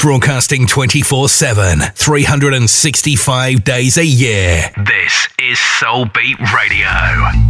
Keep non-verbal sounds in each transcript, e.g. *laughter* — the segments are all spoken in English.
broadcasting 24 7, 365 days a year. This is Soul Beat Radio.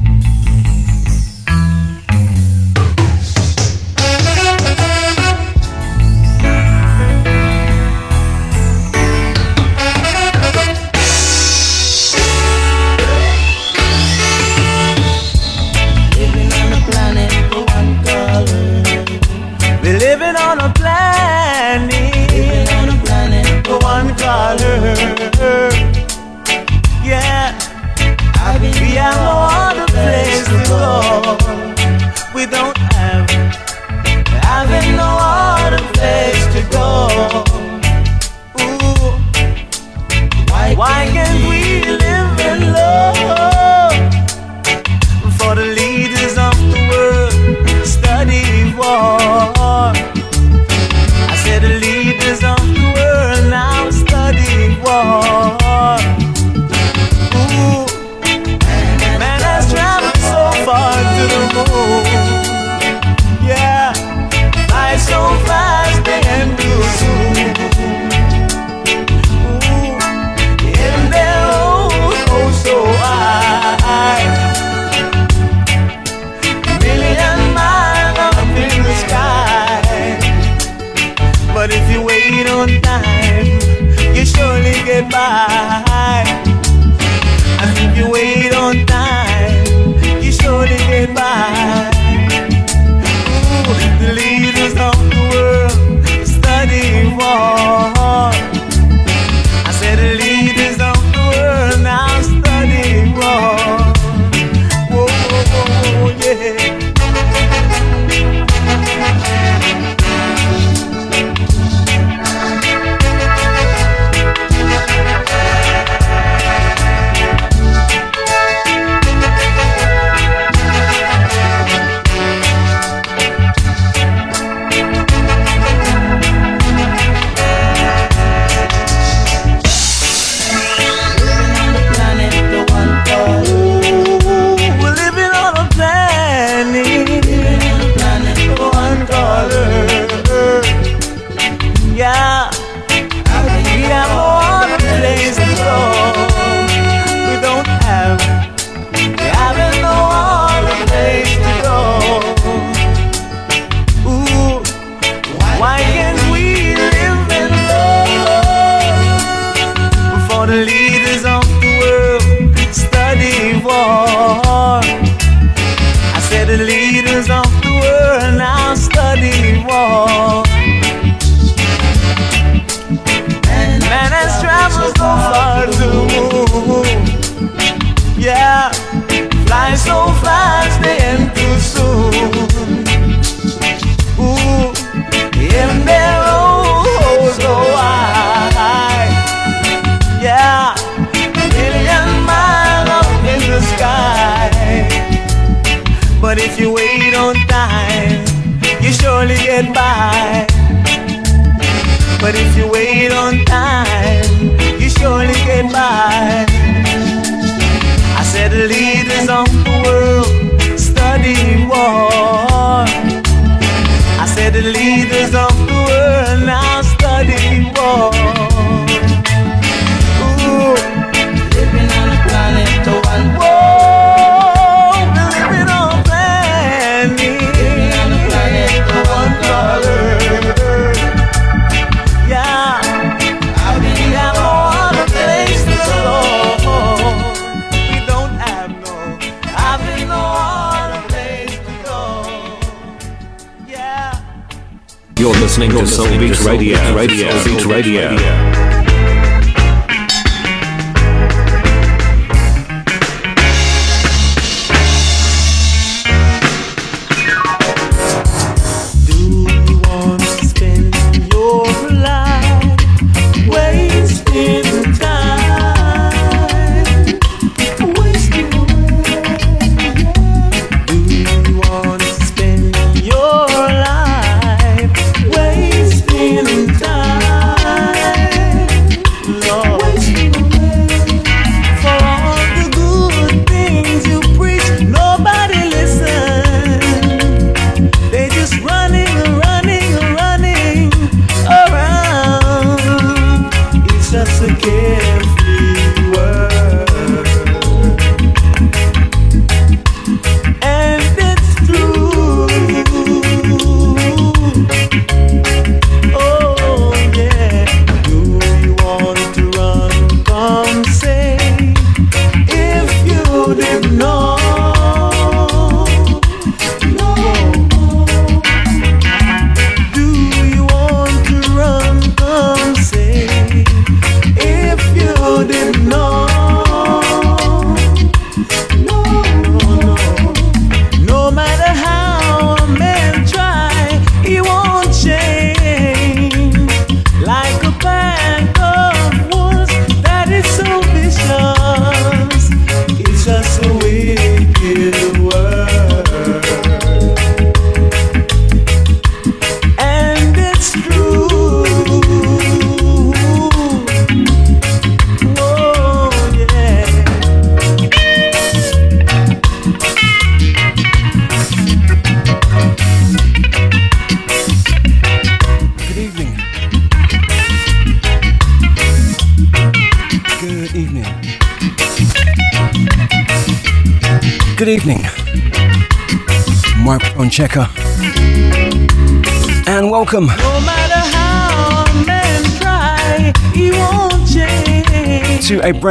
listening to Soul Beats Radio. Radio. Soul Beat Radio.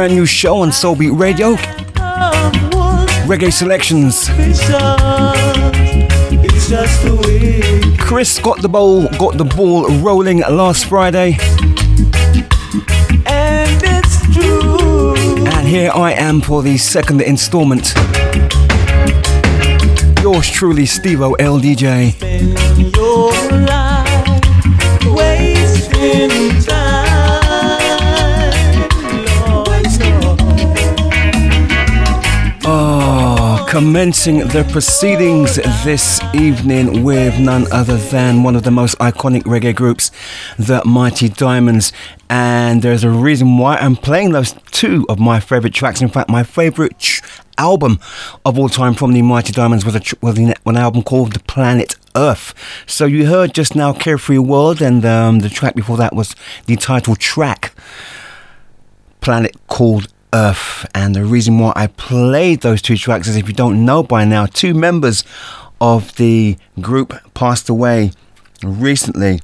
Brand new show on Soulbeat Radio. Reggae selections. Chris got the ball, got the ball rolling last Friday. And it's true. And here I am for the second installment. Yours truly, Stevo LDJ. Commencing the proceedings this evening with none other than one of the most iconic reggae groups, the Mighty Diamonds. And there's a reason why I'm playing those two of my favorite tracks. In fact, my favorite ch- album of all time from the Mighty Diamonds was, a tr- was an album called The Planet Earth. So you heard just now Carefree World, and um, the track before that was the title track planet called Earth. And the reason why I played those two tracks is if you don't know by now, two members of the group passed away recently.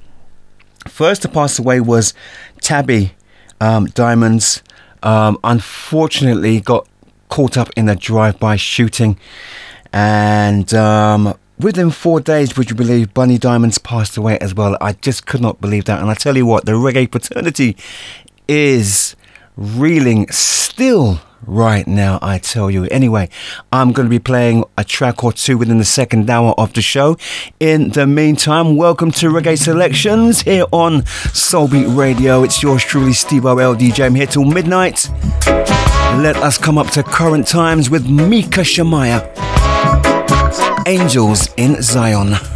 First to pass away was Tabby um, Diamonds. Um, unfortunately, got caught up in a drive-by shooting, and um, within four days, would you believe, Bunny Diamonds passed away as well. I just could not believe that, and I tell you what, the reggae fraternity is reeling still right now, I tell you. Anyway, I'm going to be playing a track or two within the second hour of the show. In the meantime, welcome to Reggae Selections here on Soulbeat Radio. It's yours truly, Steve LDJ. I'm here till midnight. Let us come up to current times with Micah Shemaiah. Angels in Zion.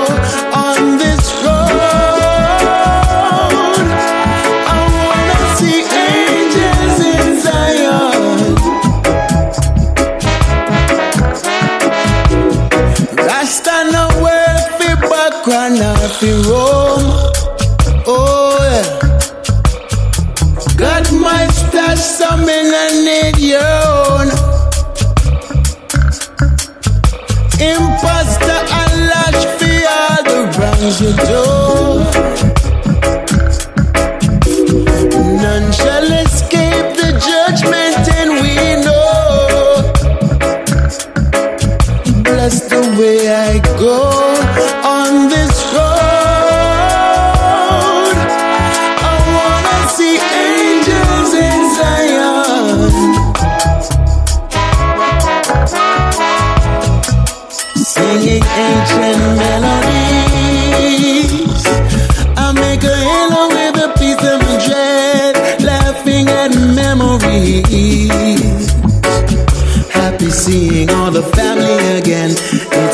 you do. None shall escape the judgment, and we know. Bless the way I go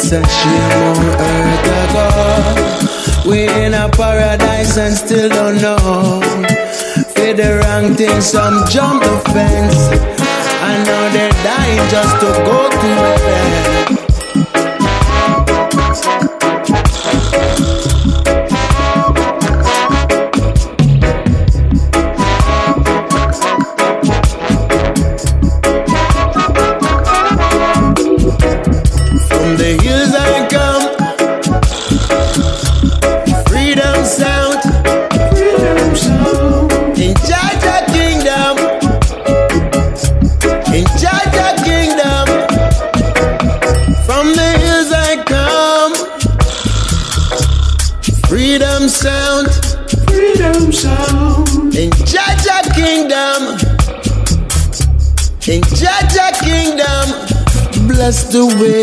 A shame on earth ago. We're in a paradise and still don't know. For the wrong thing, some jump the fence. I know they're dying just to go to heaven. The way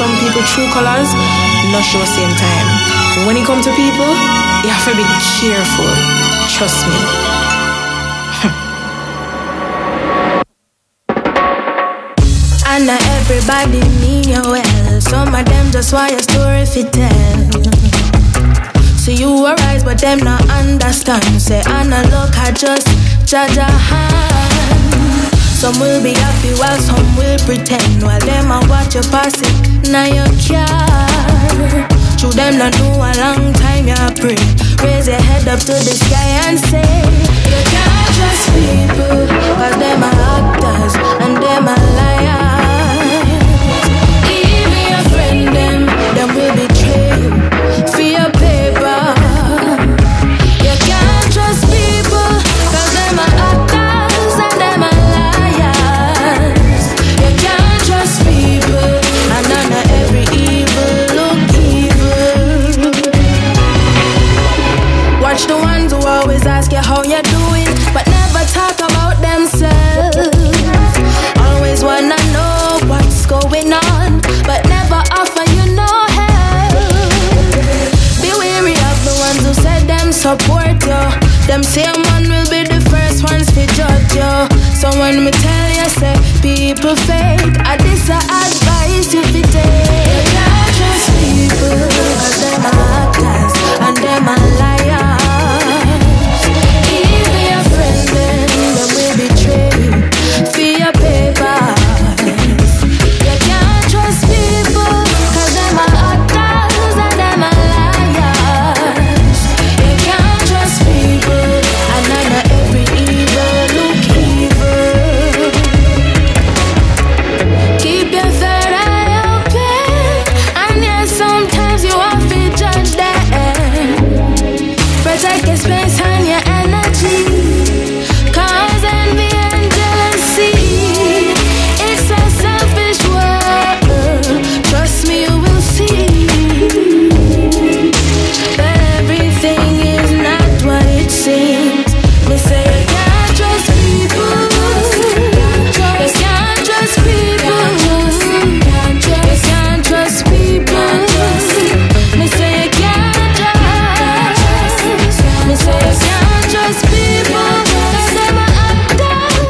some people true colors, not show same time. When it come to people, you have to be careful. Trust me. *laughs* And not everybody mean you well. Some of them just want your story fit tell. So you arise, but them not understand. Say Anna look, I just judge a hand. Some will be happy while some will pretend. While them a watch you pass now you care. True them not know a long time you pray. Raise your head up to the sky and say, You can't trust people, cause them are actors and them are liars. Even your friend them, them will betray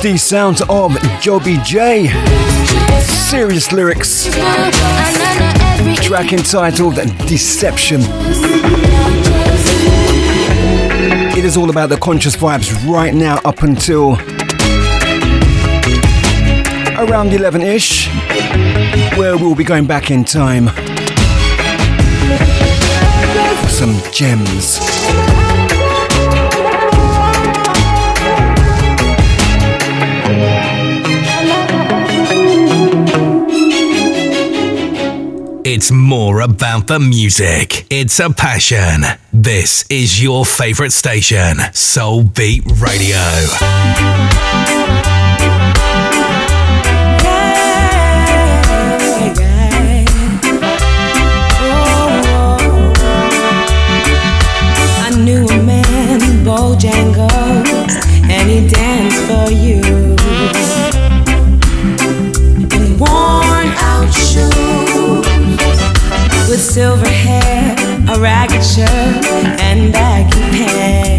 The sounds of Joby J. Serious lyrics. Track entitled Deception. It is all about the conscious vibes right now up until around 11 ish, where we'll be going back in time some gems. It's more about the music. It's a passion. This is your favorite station, Soul Beat Radio. Bojangles, and he danced for you. Silver hair, a ragged shirt, and baggy pants.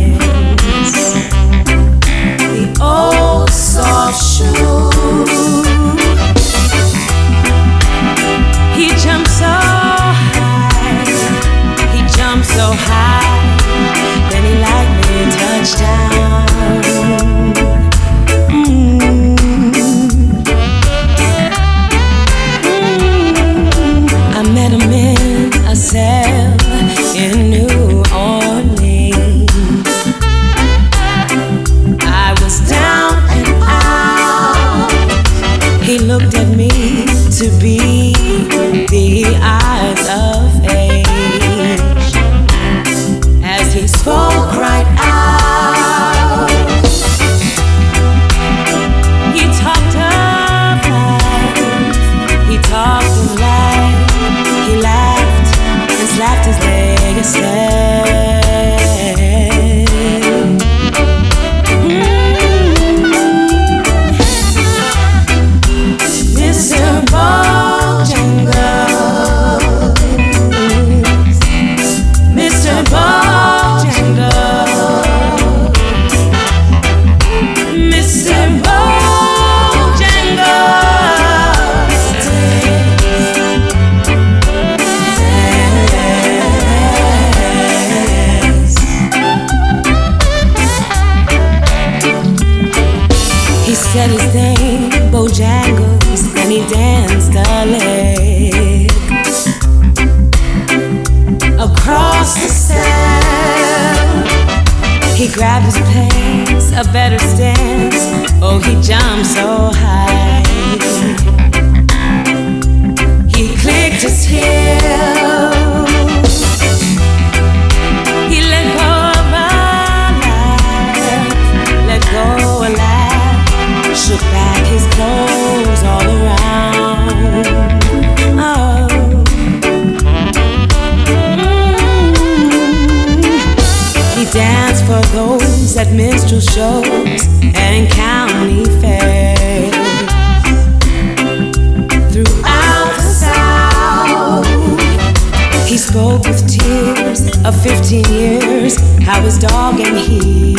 Tears of 15 years, how his dog and he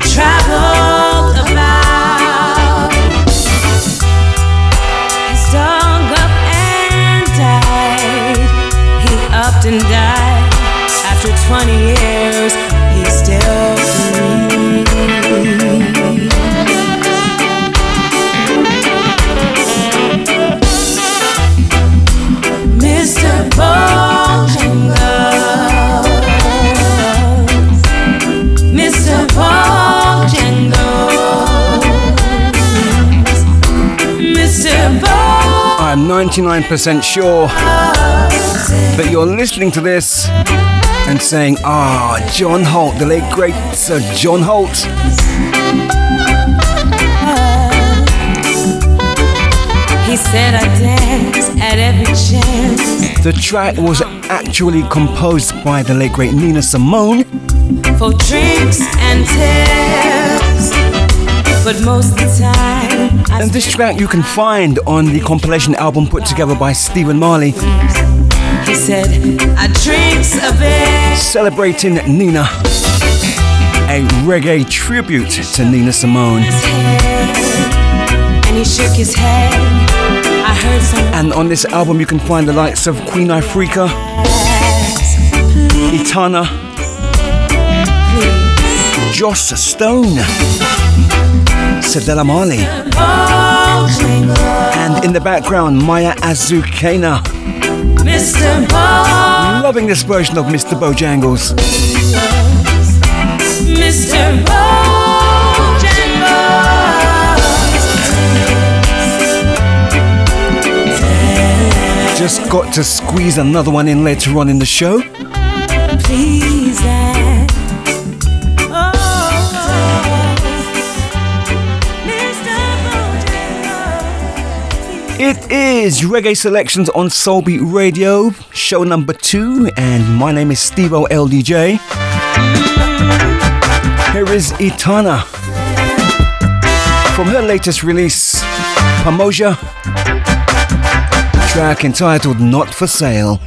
traveled 99% sure that you're listening to this and saying, ah, John Holt, the late great Sir John Holt. He said I dance at every chance The track was actually composed by the late great Nina Simone. for drinks and tips, but most of the time I And this track you can find on the compilation album put together by Stephen Marley, He said I drinks a bit. celebrating Nina. A reggae tribute to Nina Simone. And he shook his head. I heard some And on this album you can find the likes of Queen Ifrica. Etana, Joss Stone, Cedella Marley, Bojangles, and in the background Maya Azucena. Mr. Loving this version of Mr. Bojangles. Mr. Bojangles. Just got to squeeze another one in later on in the show. Please, It is Reggae Selections on Soulbeat Radio, show number two, and my name is Steve O LDJ. Here is Etana from her latest release, Pamoja, track entitled Not for Sale.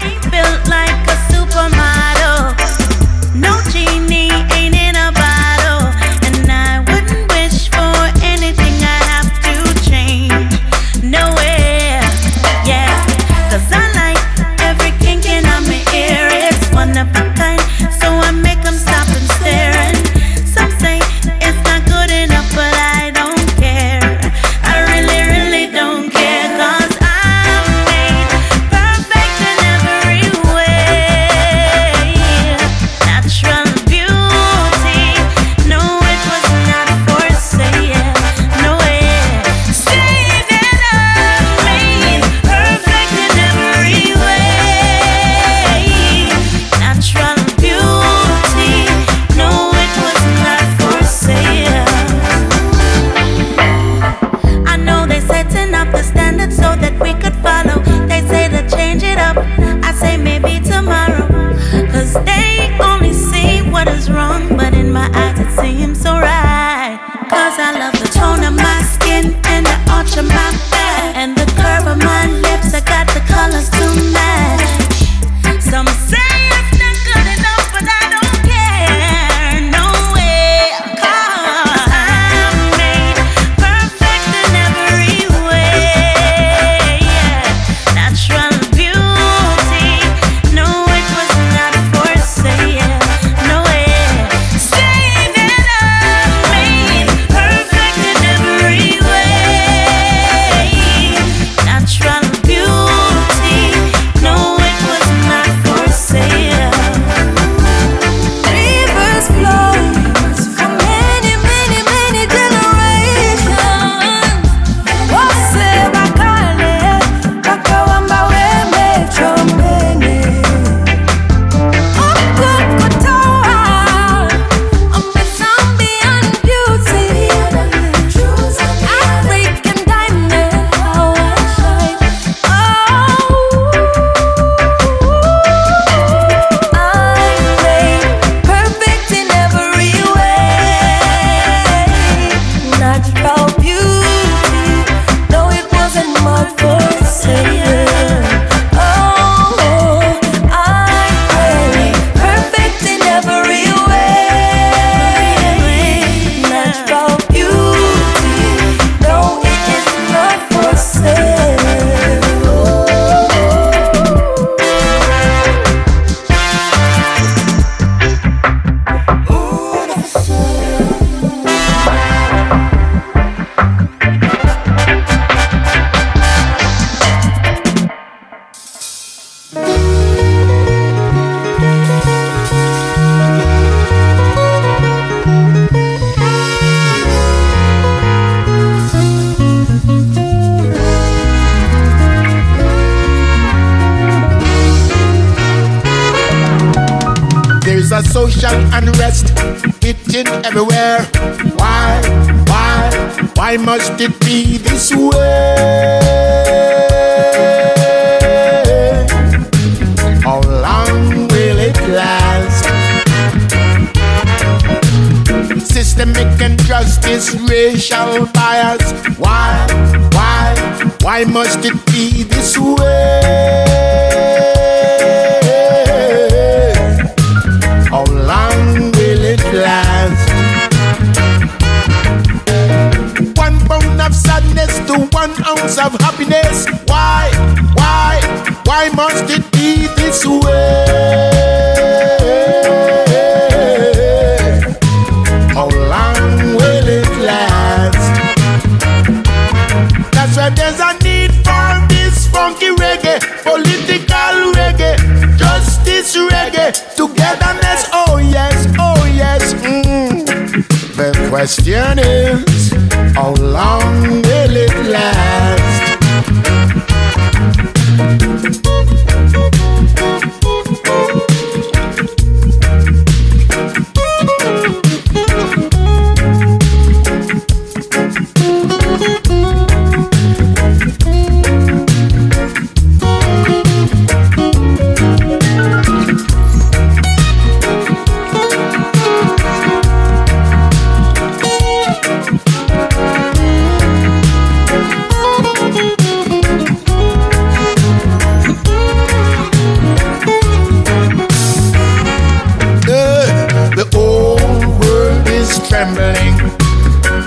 Trembling.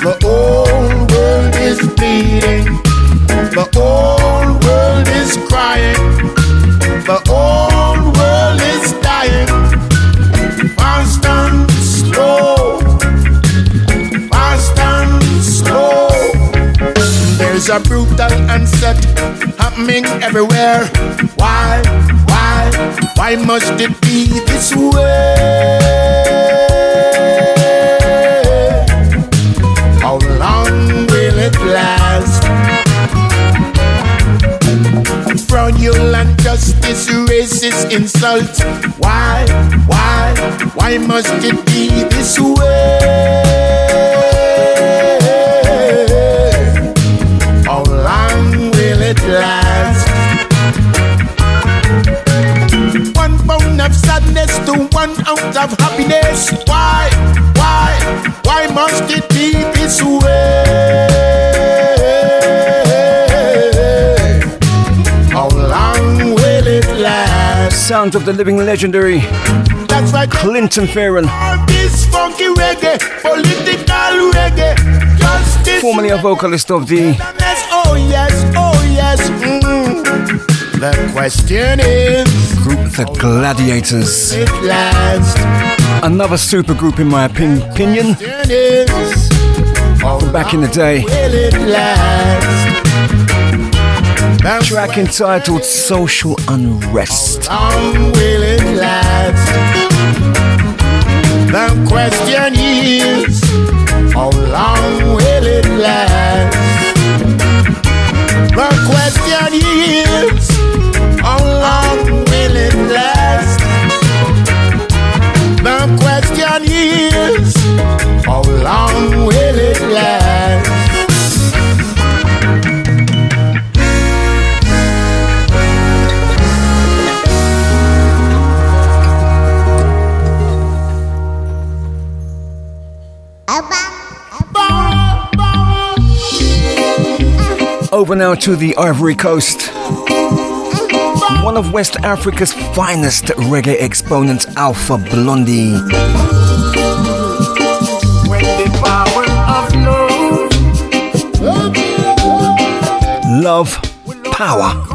The whole world is bleeding. The whole world is crying. The whole world is dying. Fast and slow. Fast and slow. There's a brutal onset happening everywhere. Why, why, why must it be this way? Insult. Why, why, why must it be this way? How long will it last? One pound of sadness to one ounce of happiness. Why, Sounds of the living legendary That's right. Clinton Fearon, this funky reggae, political reggae, justice. formerly a vocalist of the oh yes, oh yes. Mm. The question is, group The Gladiators. Another super group, in my opin- opinion, how back in the day. Track entitled Social Unrest. long? The question is, how long will it last? The question is, how long will it last? The question is, how long will Over now to the Ivory Coast. One of West Africa's finest reggae exponents, Alpha Blondy. When the power of love Love, power.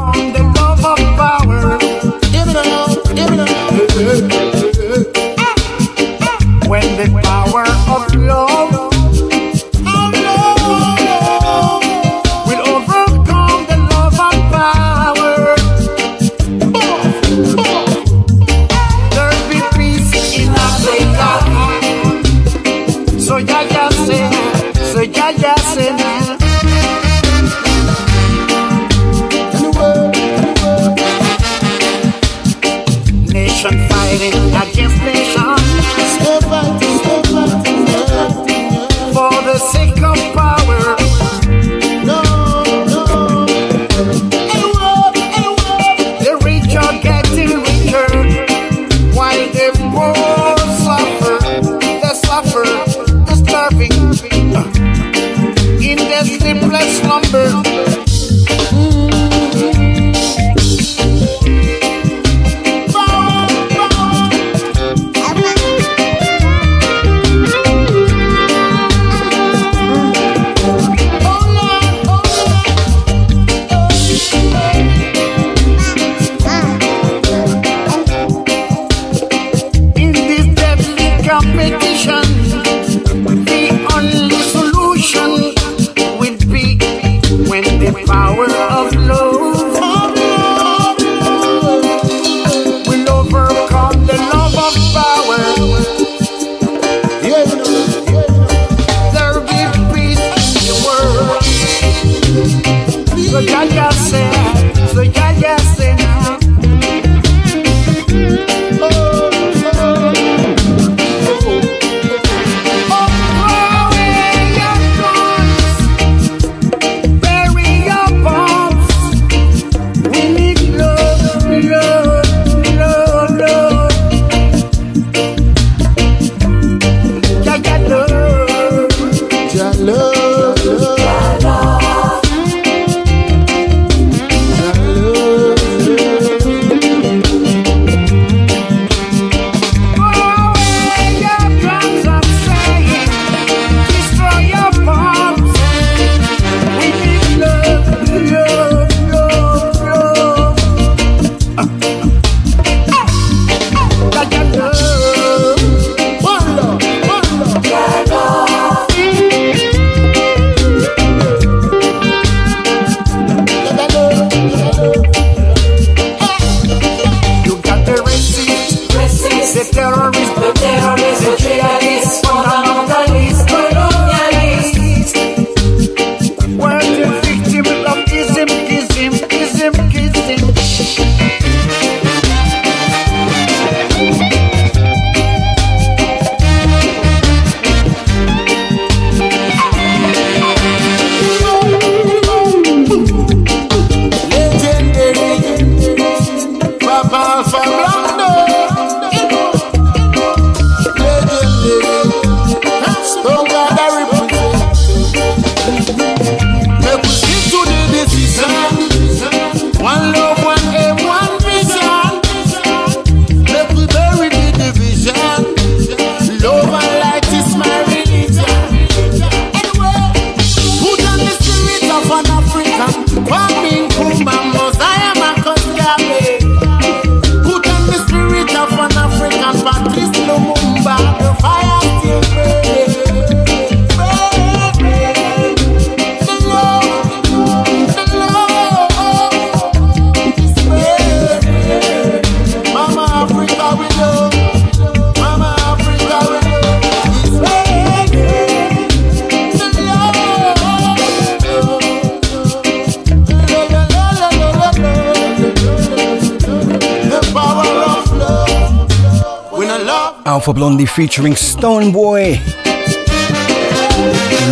featuring Stonebwoy.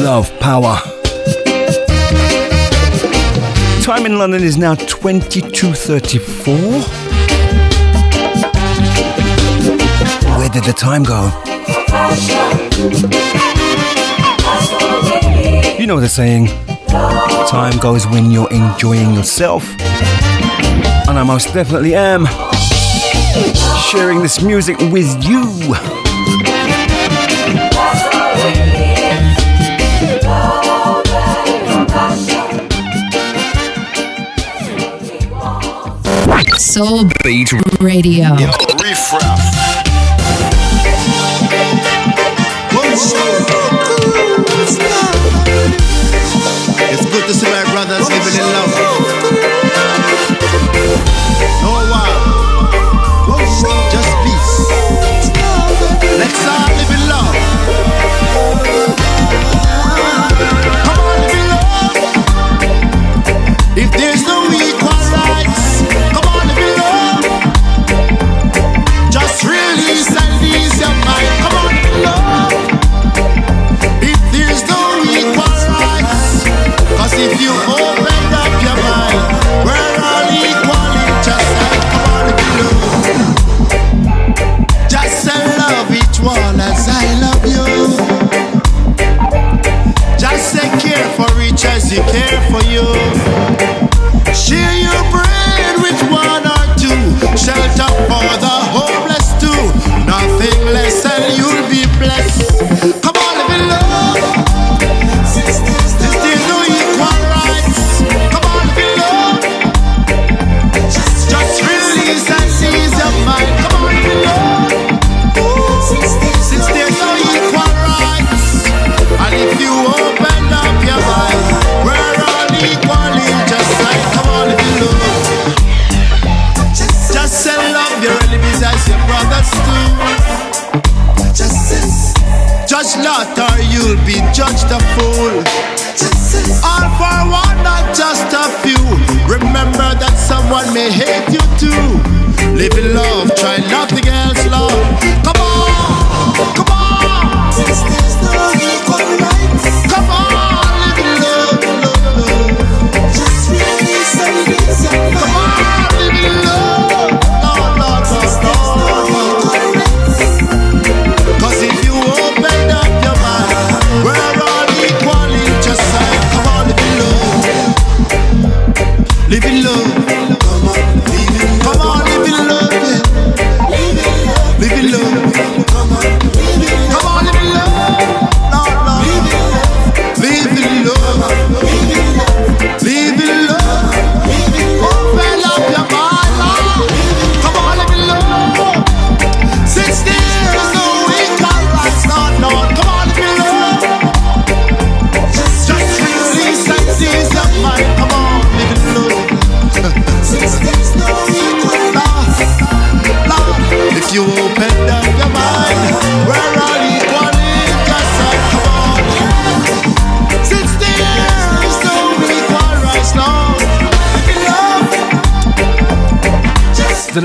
Love Power. Time in London is now 22:34. Where did the time go? You know the saying, time goes when you're enjoying yourself. And I most definitely am sharing this music with you. Soul Beat Radio. It's good to see my brothers in love. Oh wow, just peace. Let's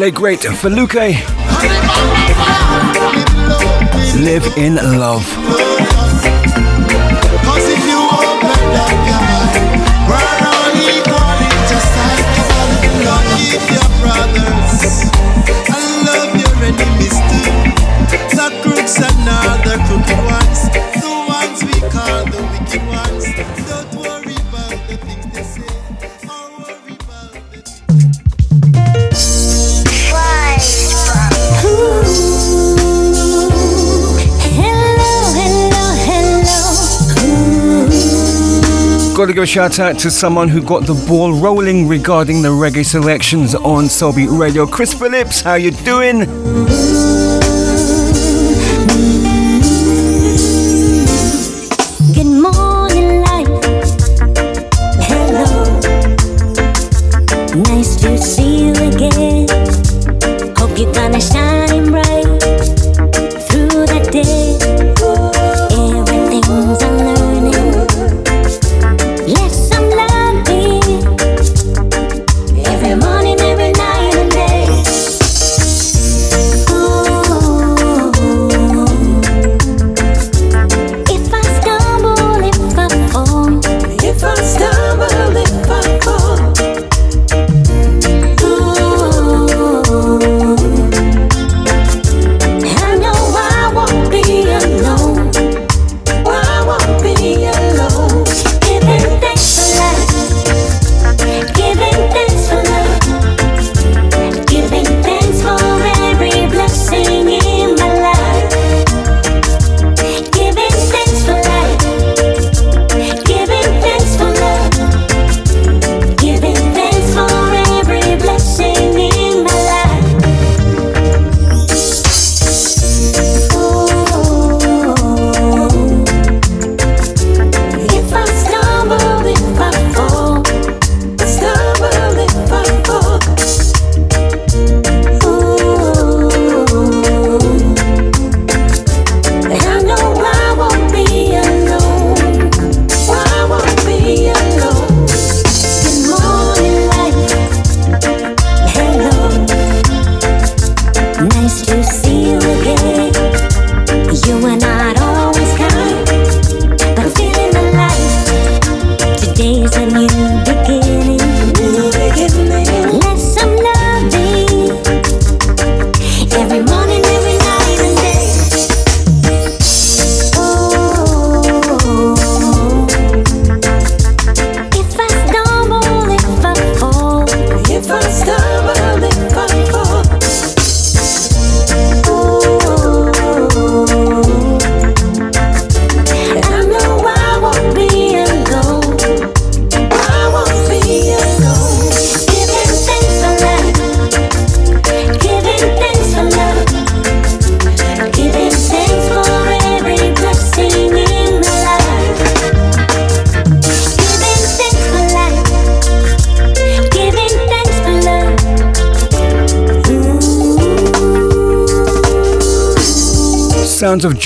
late great Feluke. Live in love. Got to give a shout out to someone who got the ball rolling regarding the reggae selections on Soulbeat Radio. Chris Phillips, how you doing?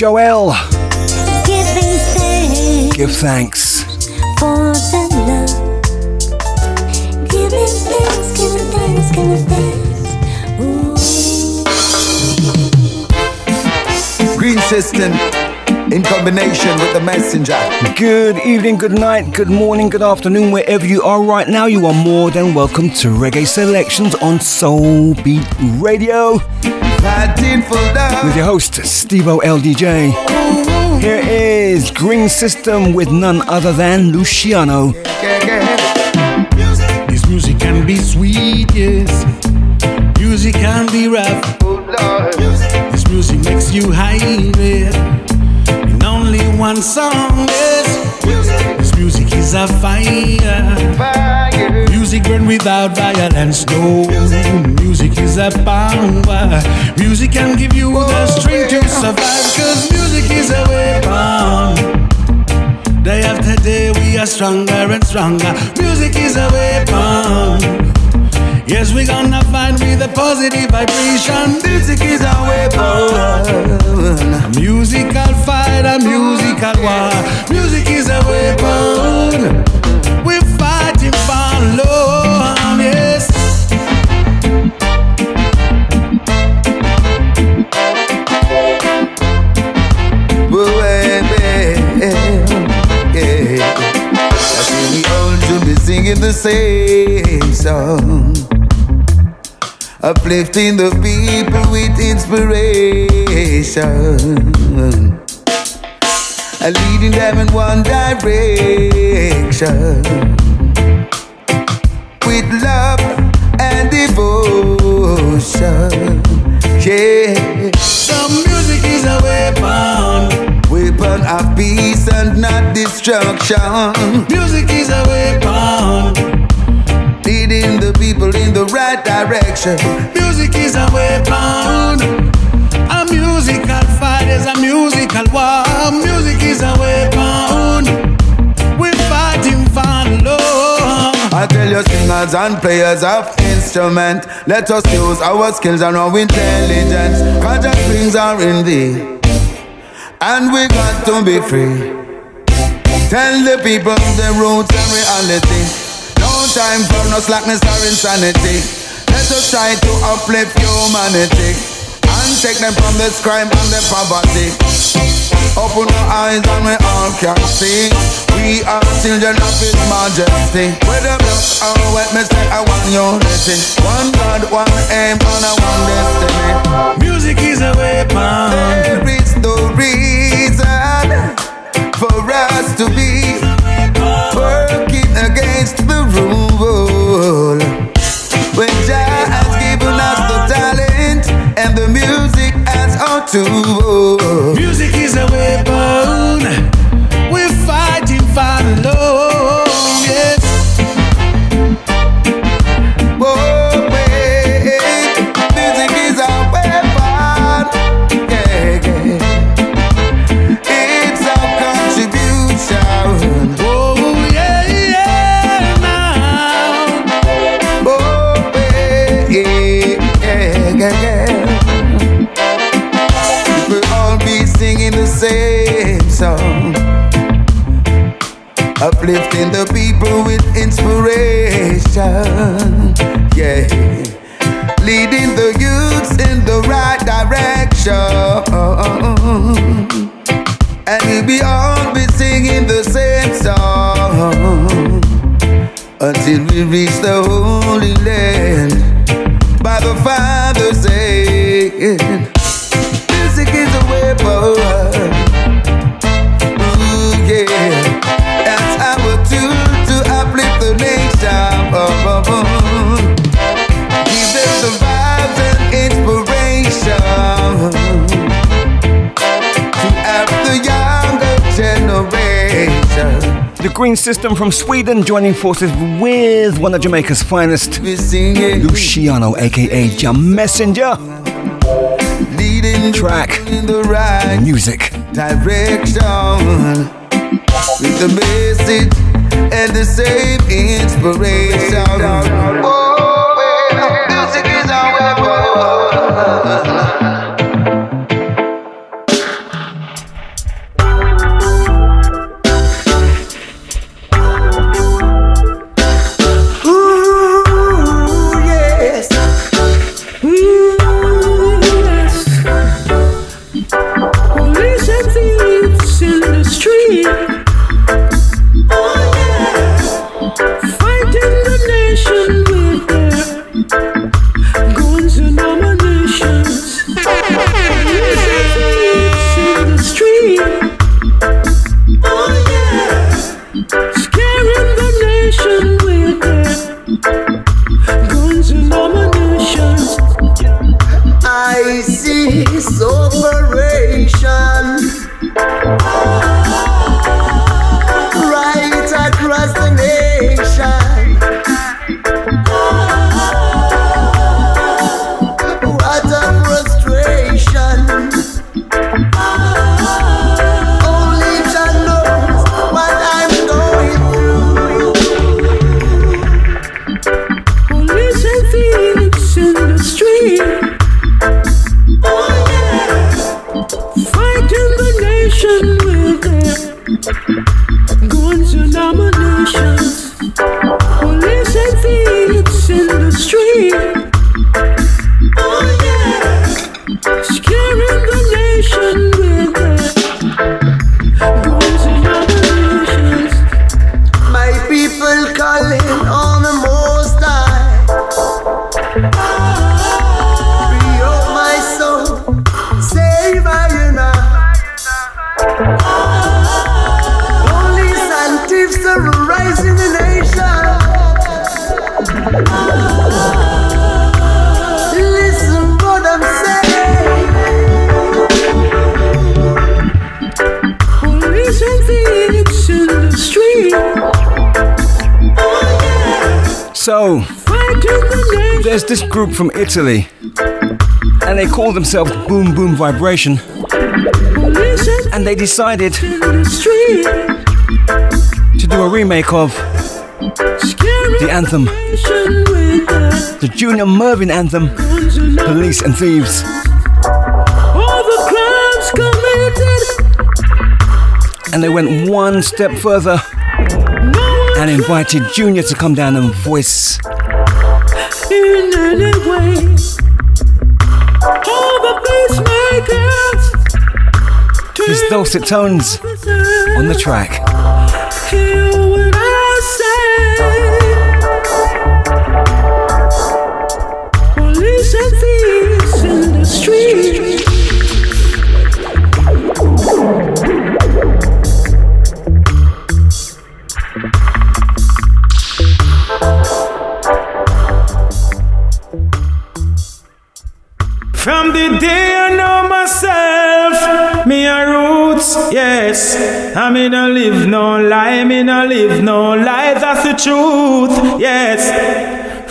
Joel. Giving thanks Give thanks. for the love. Giving thanks, giving thanks, giving thanks. Green system in combination with the messenger. Good evening, good night, good morning, good afternoon, wherever you are right now. You are more than welcome to Reggae Selections on Soul Beat Radio. With your host, Stevo LDJ. Here is Green System with none other than Luciano. This music can be sweet, yes. Music can be rough. This music makes you high. In only one song, yes. This music is a fire. Music burn without violence, no. Music is a power. Music can give you the strength to survive, cause music is a weapon. Day after day, we are stronger and stronger. Music is a weapon. Yes, we're gonna find with a positive vibration. Music is a weapon. A musical fight, a musical war. Music is a weapon alone, yes. Well. I see we all to be singing the same song, uplifting the people with inspiration. And leading them in one direction devotion. Yeah, some music is a weapon, weapon of peace and not destruction. Music is a weapon, leading the people in the right direction. Music is a weapon. A musical fight is a musical war. Music is a weapon. We're fighting for love. I tell you, singers and players of instrument, let us use our skills and our intelligence. The springs are in thee, and we got to be free. Tell the people the roots and reality. No time for no slackness or insanity. Let us try to uplift humanity and take them from this crime and the poverty. Open our eyes and we all can see. We are children of His Majesty. Whether black or white, me say I want unity One God, one aim and a one destiny. Music is a weapon. There is no reason for us to be Working against the rule. When Jah has given us the talent And the music as our tool. Music Uplifting the people with inspiration. Yeah. Leading the youths in the right direction. And we'll be all be singing the same song until we reach the Holy Land by the Father's The Green System from Sweden joining forces with one of Jamaica's finest, Luciano, aka Jah Messenger. Leading Track in the right music. direction with the message and the same inspiration. Oh, And they call themselves Boom Boom Vibration, and they decided to do a remake of the anthem, the Junior Murvin anthem, Police and Thieves. And they went one step further and invited Junior to come down and voice dulcet tones on the track. I mean live no lie, me no live no lie, that's the truth, yes.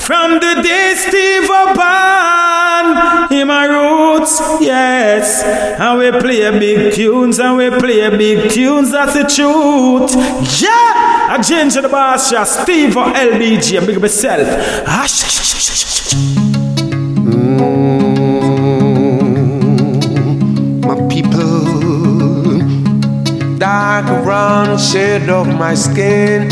From the day Steve upon in my roots, yes. And we play big tunes and we play big tunes, that's the truth. Yeah! I ginger the boss. Stevo LDJ, big myself. Ah, Dark brown shade of my skin.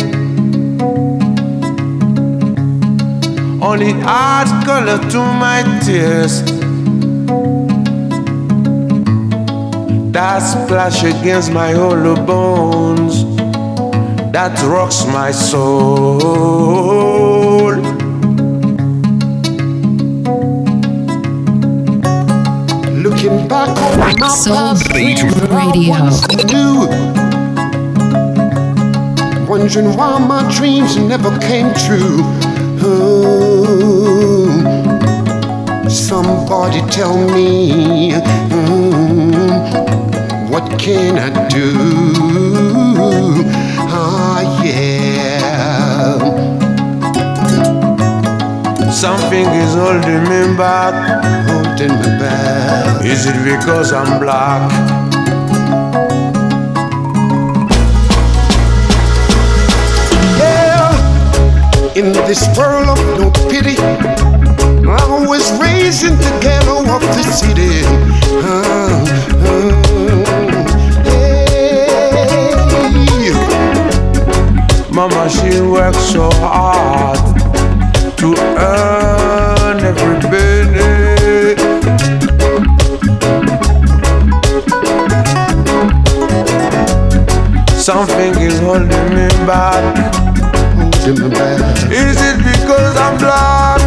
Only art color to my tears. That splash against my hollow bones. That rocks my soul. Looking back on my Soul past Beat dreams that I Radio. once knew. Wondering why my dreams never came true. Oh, somebody tell me, mm, what can I do? Something is holding me back, holding me back. Is it because I'm black? Yeah, in this world of no pity, I was raised in the ghetto of the city. Ah, yeah. Mama, she works so hard to earn every penny. Something is holding me back. Holding me back. Is it because I'm black?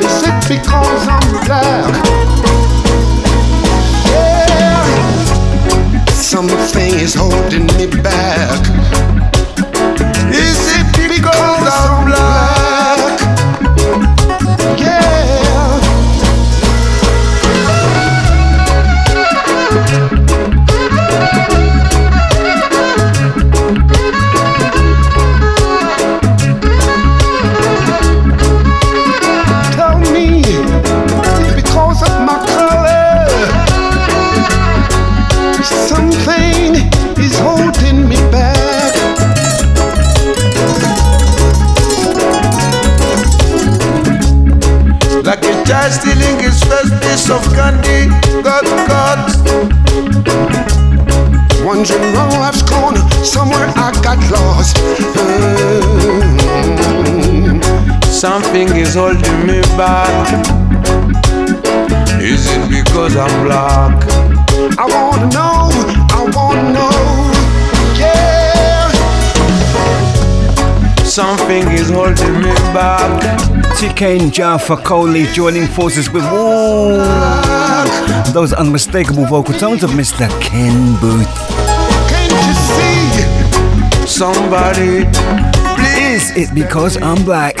Is it because I'm black? Yeah. Something is holding me back. Stealing his first piece of candy. Got caught. Wondering wrong life's corner, somewhere I got lost. Mm. Something is holding me back. Is it because I'm black? I wanna know, I wanna know, Something is holding me back. TK and Jaffa Coley joining forces with all those unmistakable vocal tones of Mr. Ken Boothe. Can't you see? Somebody, Is it because I'm black?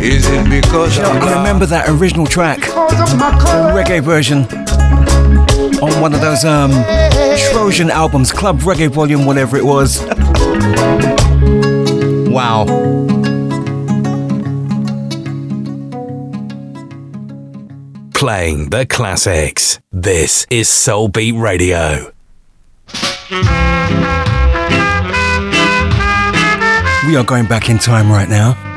is it because You know, I remember that original track, Because of my color. reggae version, on one of those um Trojan albums, Club Reggae Volume, whatever it was. Wow. Playing the classics. This is Soul Beat Radio. We are going back in time right now.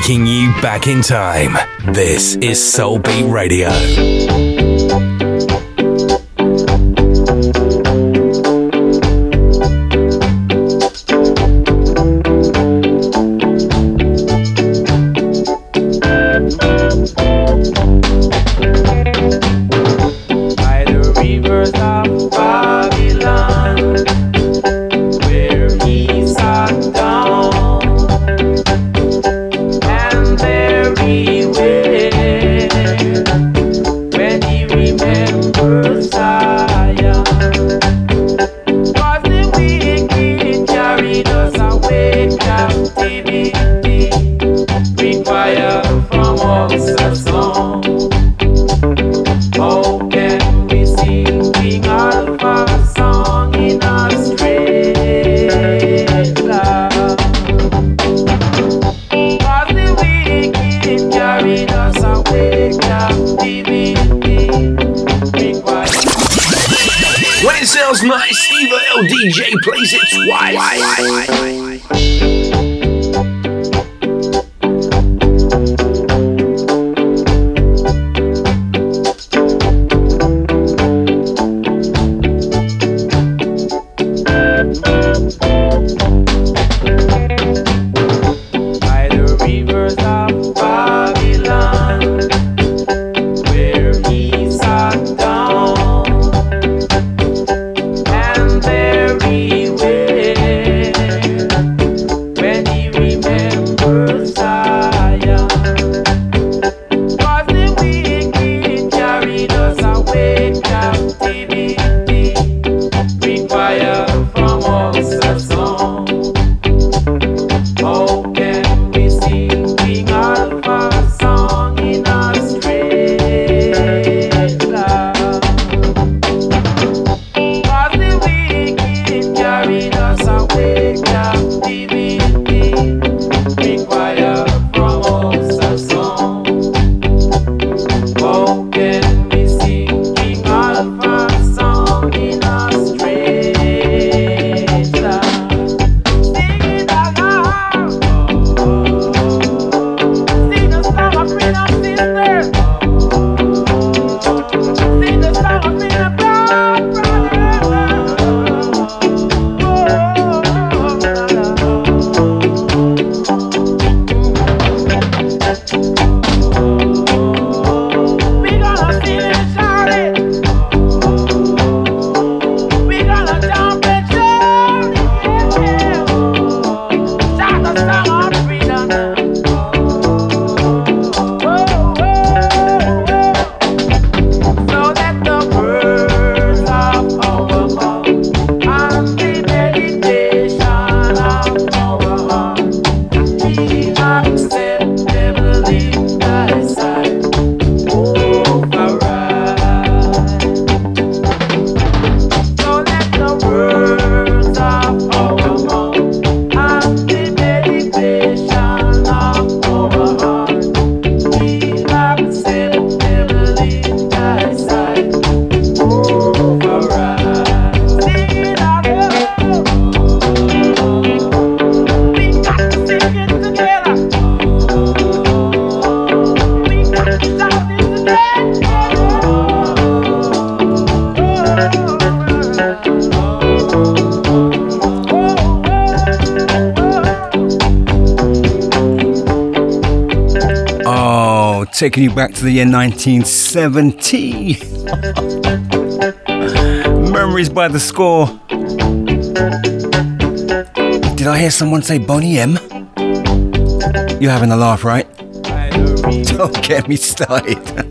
Taking you back in time. This is Soul Beat Radio. Taking you back to the year 1970. *laughs* Memories by the score. Did I hear someone say Boney M? You're having a laugh, right? *laughs* Don't get me started.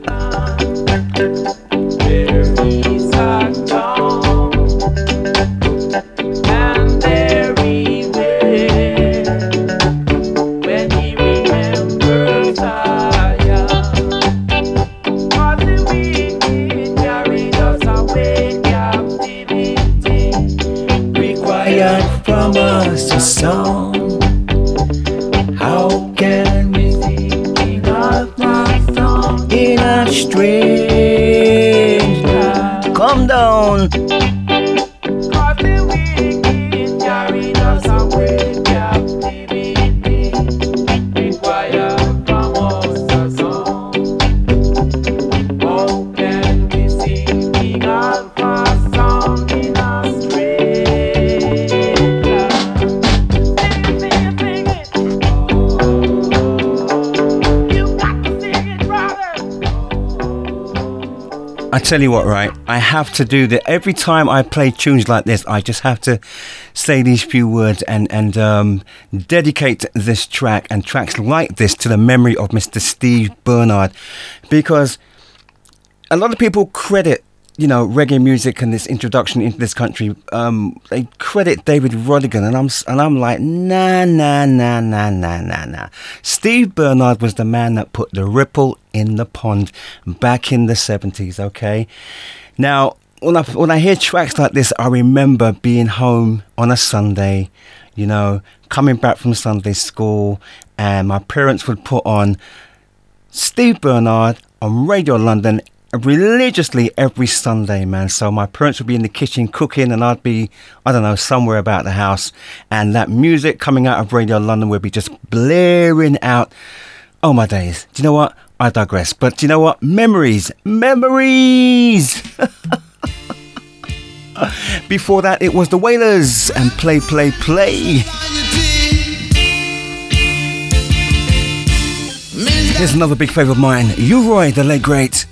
I tell you what, right? I have to do that every time I play tunes like this. I just have to say these few words and and um, dedicate this track and tracks like this to the memory of Mr. Steve Bernard, because a lot of people credit you know reggae music and this introduction into this country. Um, they credit David Rodigan, and I'm and I'm like, nah, nah, nah, nah, nah, nah, nah. Steve Bernard was the man that put the ripple in the pond back in the 70s. Okay, now when I when I hear tracks like this, I remember being home on a Sunday, you know, coming back from Sunday school, and my parents would put on Steve Bernard on Radio London religiously every Sunday, man. So my parents would be in the kitchen cooking, and I'd be, I don't know, somewhere about the house, and that music coming out of Radio London would be just blaring out. Oh my days! Do you know what? I digress. But do you know what? Memories, memories. *laughs* Before that, it was the Wailers and play, play, play. Here's another big favourite of mine, U Roy, the late great.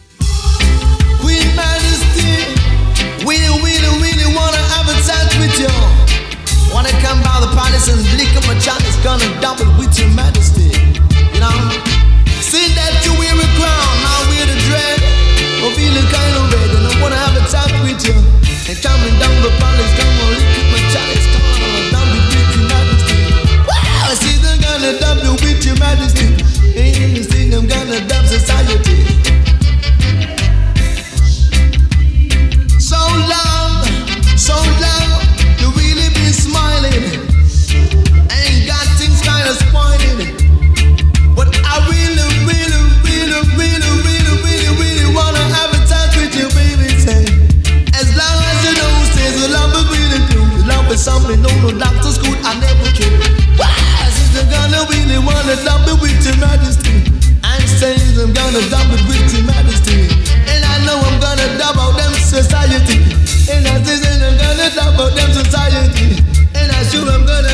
Gonna double with your majesty. That you wear a crown, now wear the. I'm feeling kind of red and I wanna have a with you. And coming down the palace, is something no, no doctor school I never knew. Why? I'm gonna really wanna dump it with your majesty. I'm saying I'm gonna dump it with your majesty. And I know I'm gonna dump out them society. And I say I'm gonna dump out them society. And I sure I'm gonna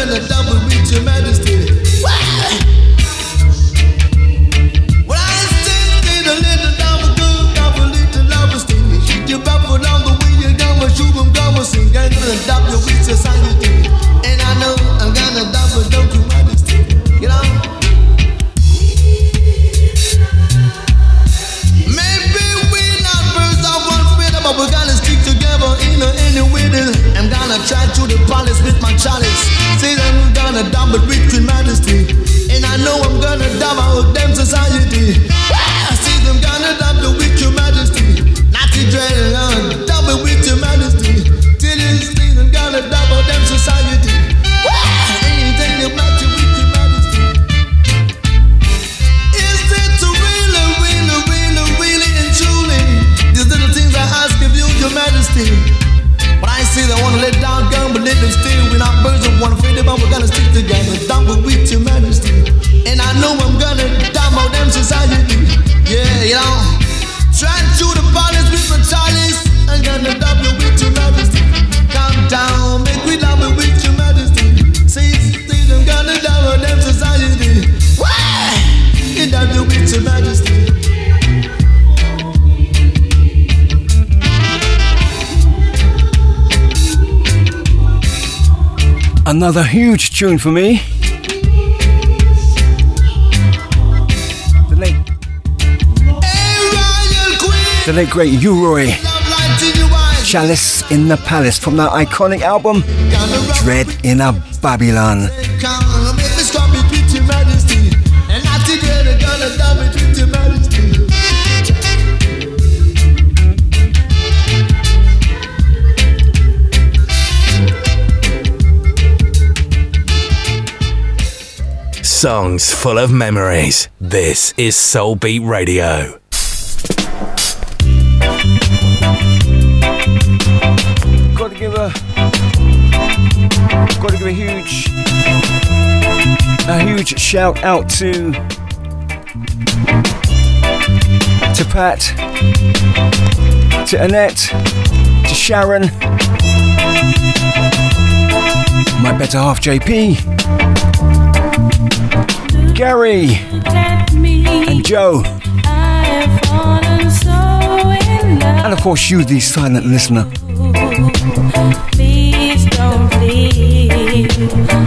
with. And I know I'm gonna it, don't you majesty. You know? Maybe we not birds of one feather, but we're gonna stick together in a any. I'm gonna try to the palace with my chalice. That I'm gonna dump with your majesty. And I know I'm gonna dump out them society. One but we're gonna stick together. It with your majesty. And I know I'm gonna out them society. Yeah, you know. Trying to the palace with my chalice. I'm gonna you with your majesty. Calm down, make dump it with your majesty. Say, say I'm gonna out them society. Why? You you with your majesty. Another huge tune for me. The late, the late great U Roy Chalice in the Palace from that iconic album Dread in a Babylon. Songs full of memories. This is Soulbeat Radio. Got to give a, got to give a huge, a huge shout out to, to Pat, to Annette, to Sharon, my better half JP. Gary and Joe. And of course, you, the silent listener. Please don't leave.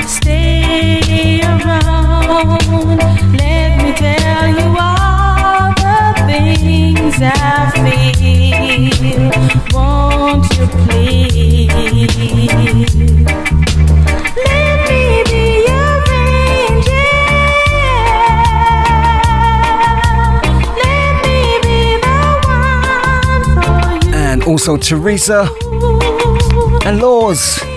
Stay around. Let me tell you all the things I feel. Won't you please? Also Teresa and Laws.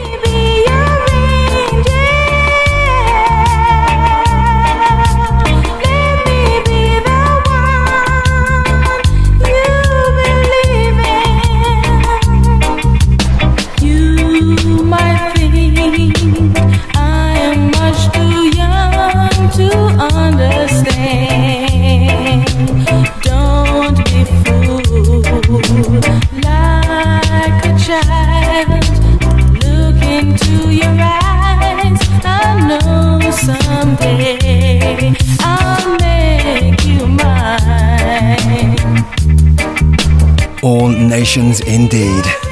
Nations indeed.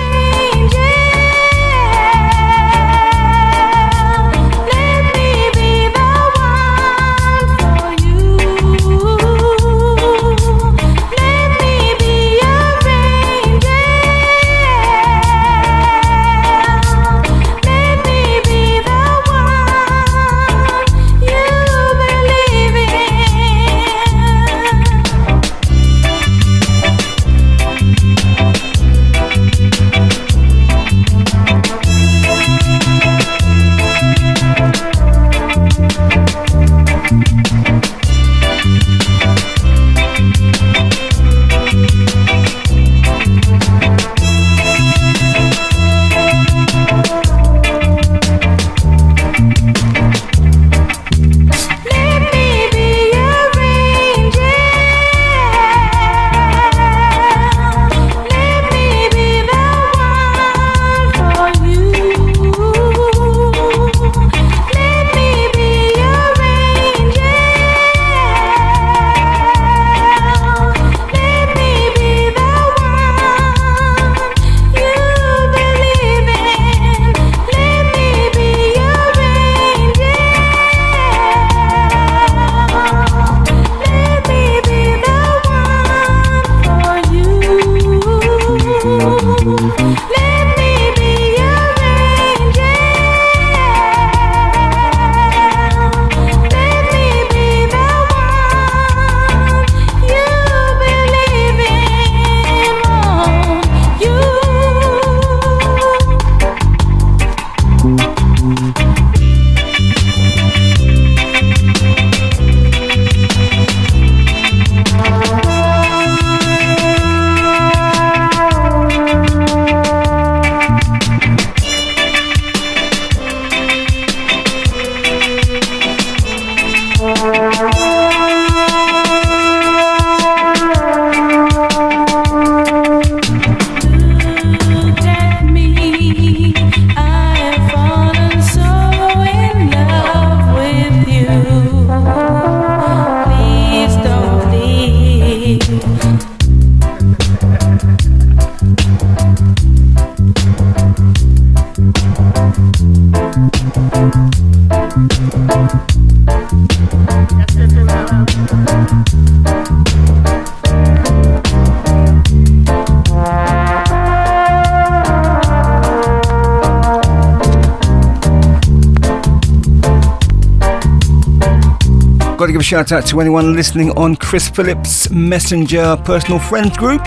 Shout out to anyone listening on Chris Phillips Messenger Personal Friends Group.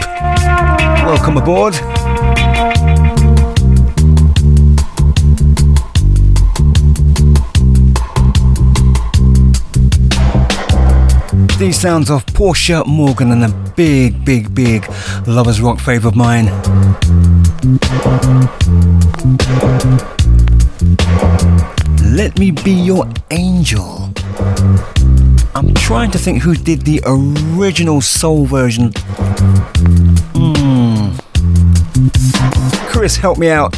Welcome aboard. These sounds of Portia Morgan and a big, big, big Lovers Rock favourite of mine. Let me be your angel. Trying to think who did the original soul version. Hmm. Chris, help me out. *laughs*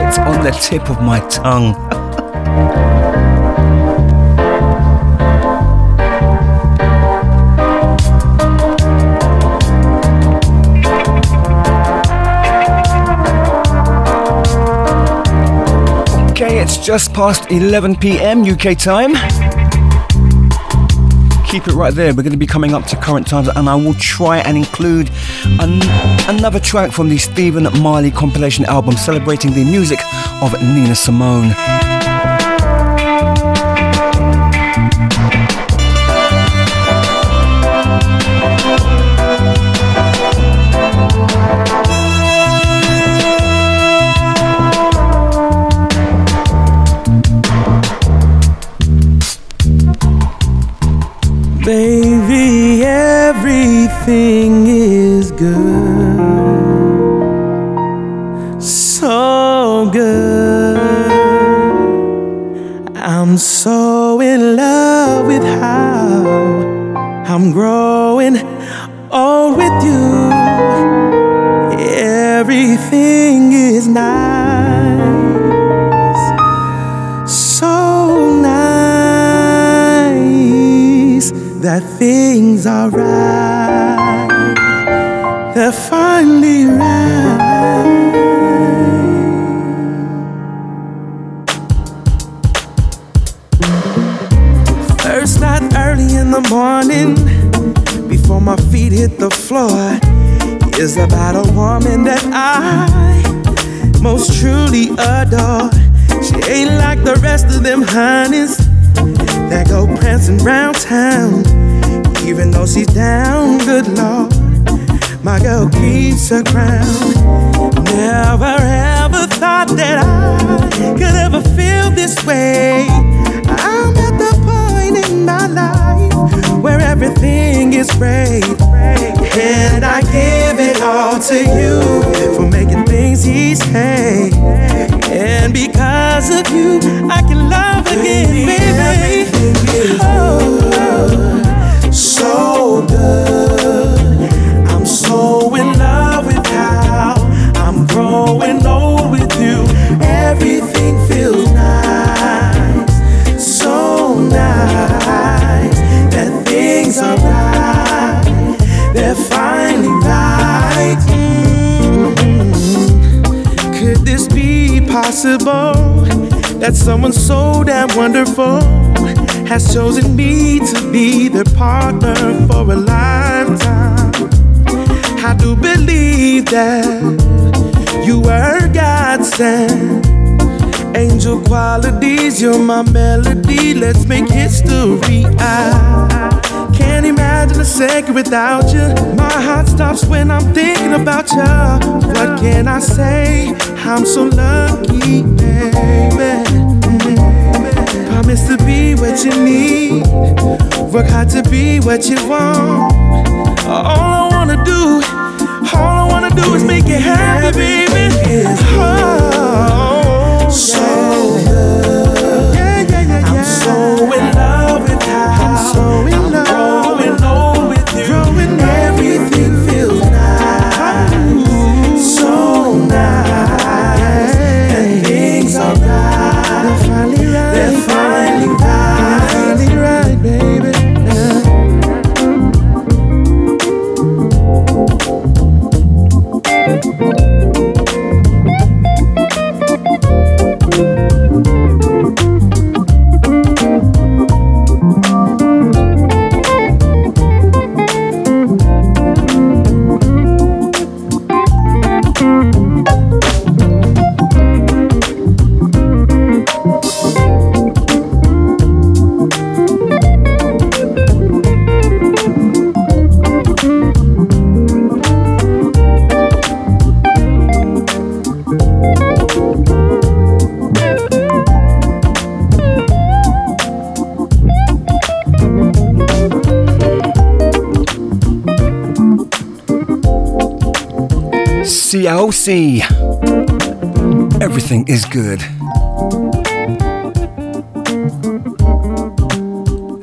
it's on the tip of my tongue. *laughs* just past 11 pm UK time. Keep it right there. We're going to be coming up to current times, and I will try and include an- another track from the Stephen Marley compilation album celebrating the music of Nina Simone. Good. So good. I'm so in love with how I'm growing old with you. Everything is nice. So nice that things are right. They're finally right. First night early in the morning, before my feet hit the floor, is about a woman that I most truly adore. She ain't like the rest of them honeys that go prancing round town. Even though she's down, good lord, my girl keeps her crown. Never ever thought that I could ever feel this way. I'm at the point in my life where everything is great. And I give it all to you for making things easy. And because of you, I can love again, baby. Oh, oh, so good. Possible? That someone so damn wonderful has chosen me to be their partner for a lifetime. I do believe that you were God sent. Angel qualities, you're my melody. Let's make history. I can't imagine a second without you. My heart stops when I'm thinking about you. What can I say? I'm so lucky, baby. Promise to be what you need. Work hard to be what you want. All I wanna do, all I wanna do is make you happy, baby. Oh, so good. Yeah, yeah, yeah, yeah. I'm so Aosi. Everything is good.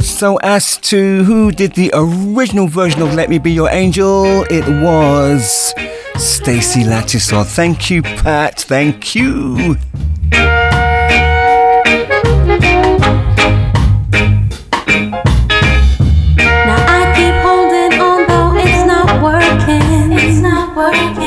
So, as to who did the original version of Let Me Be Your Angel, it was Stacy Lattisaw. Thank you, Pat. Thank you. your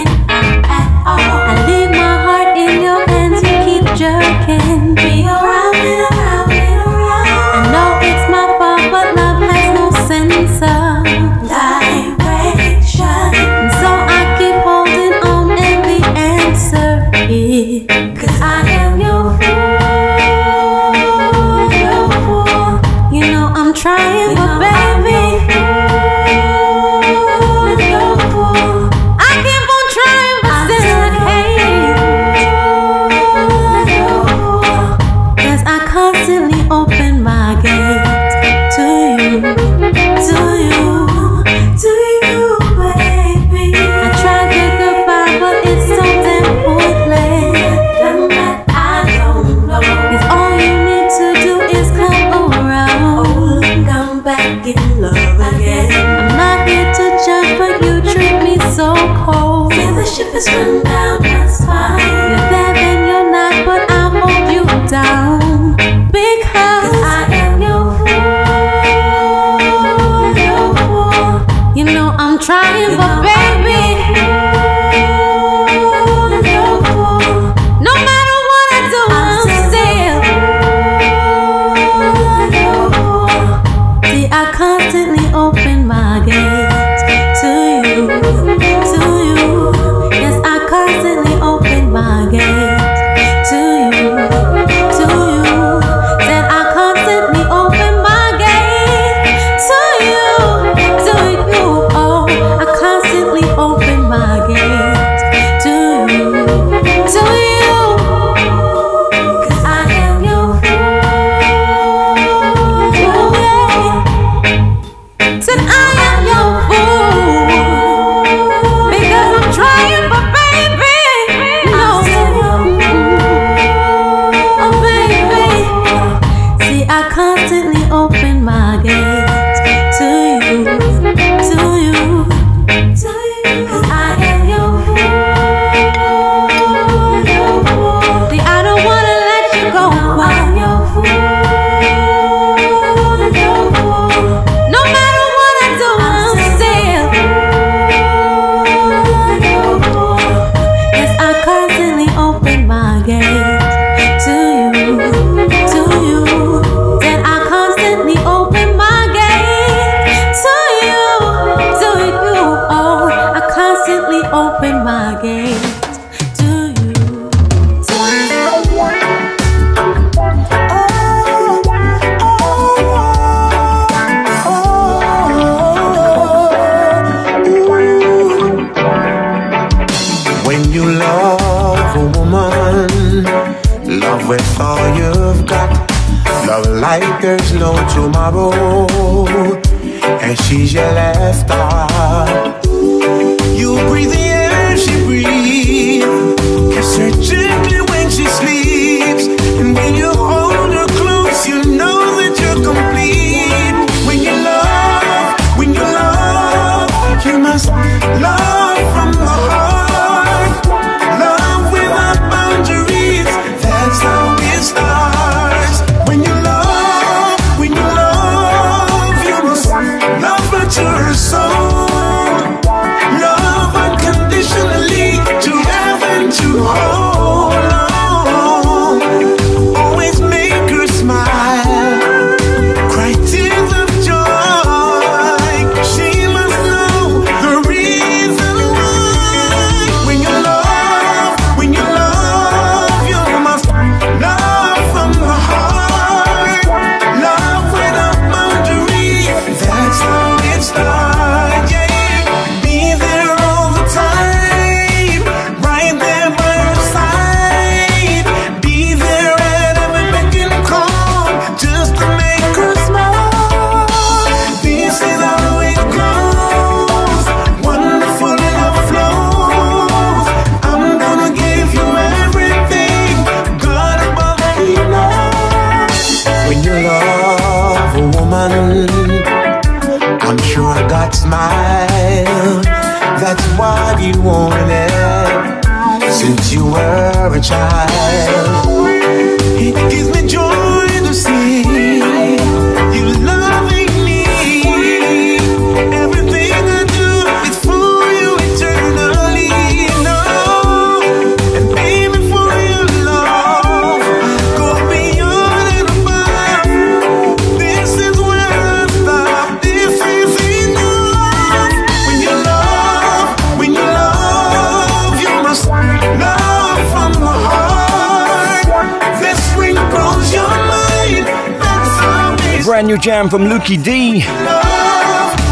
jam from Lukie D.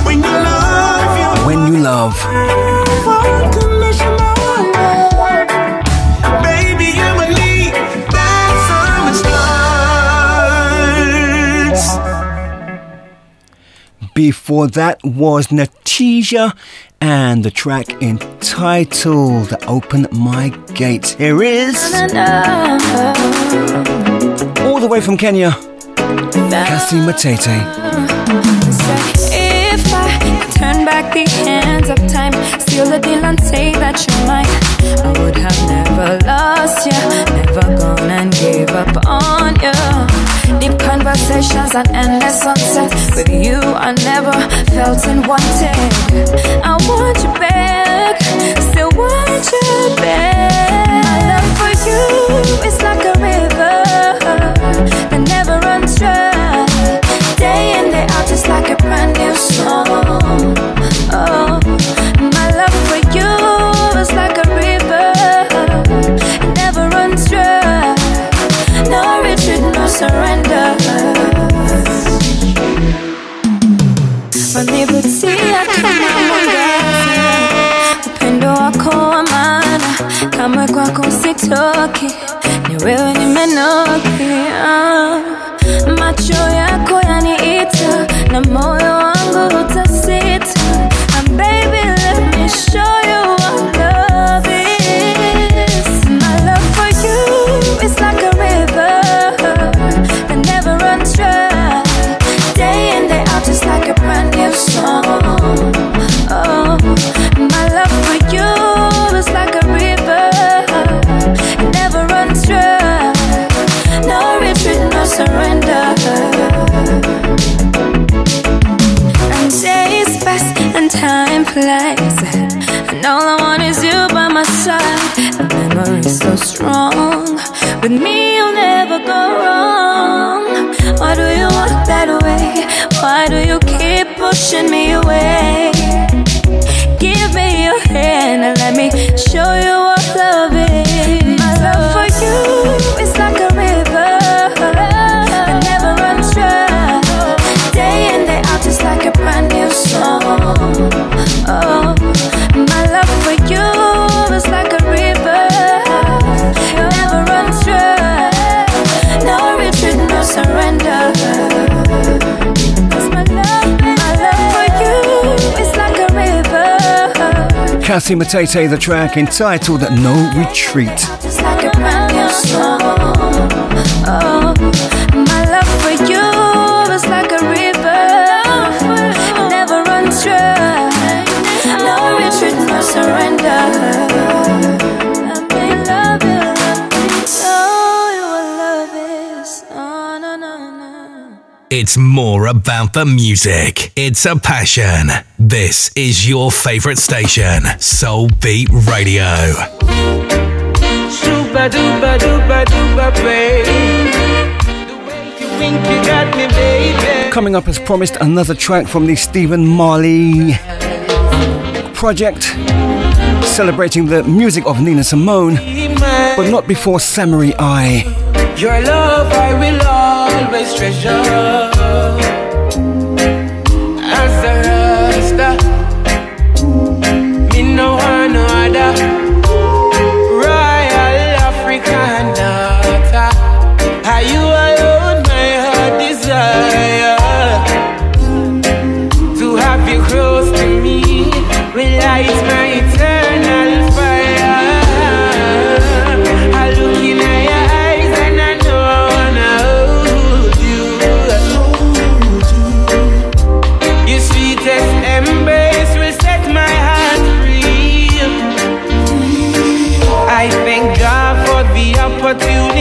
When you love, When you love. Baby, you and me, that's how it starts. Before that was Natija and the track entitled Open My Gates. Here is all the way from Kenya, Cassie Matete. If I could turn back the hands of time, steal the deal and say that you're mine, I would have never lost you, never gone and gave up on you. Deep conversations and endless sunsets with you, I never felt unwanted. I want you back, still want you back. My love for you kamwe kwako sitoki, ni wewe nimenoki. You'll never go wrong. Why do you walk that way? Why do you keep pushing me away? Give me your hand and let me show you Cassie Matete, the track entitled No Retreat. It's more about the music. It's a passion. This is your favorite station, Soul Beat Radio. Babe. Coming up as promised, another track from the Stephen Marley project, celebrating the music of Nina Simone, but not before Samory I. Your love I will always treasure. As a Rasta, me no want no other. Royal African daughter, are you alone? My heart desire to have you close to me. Will light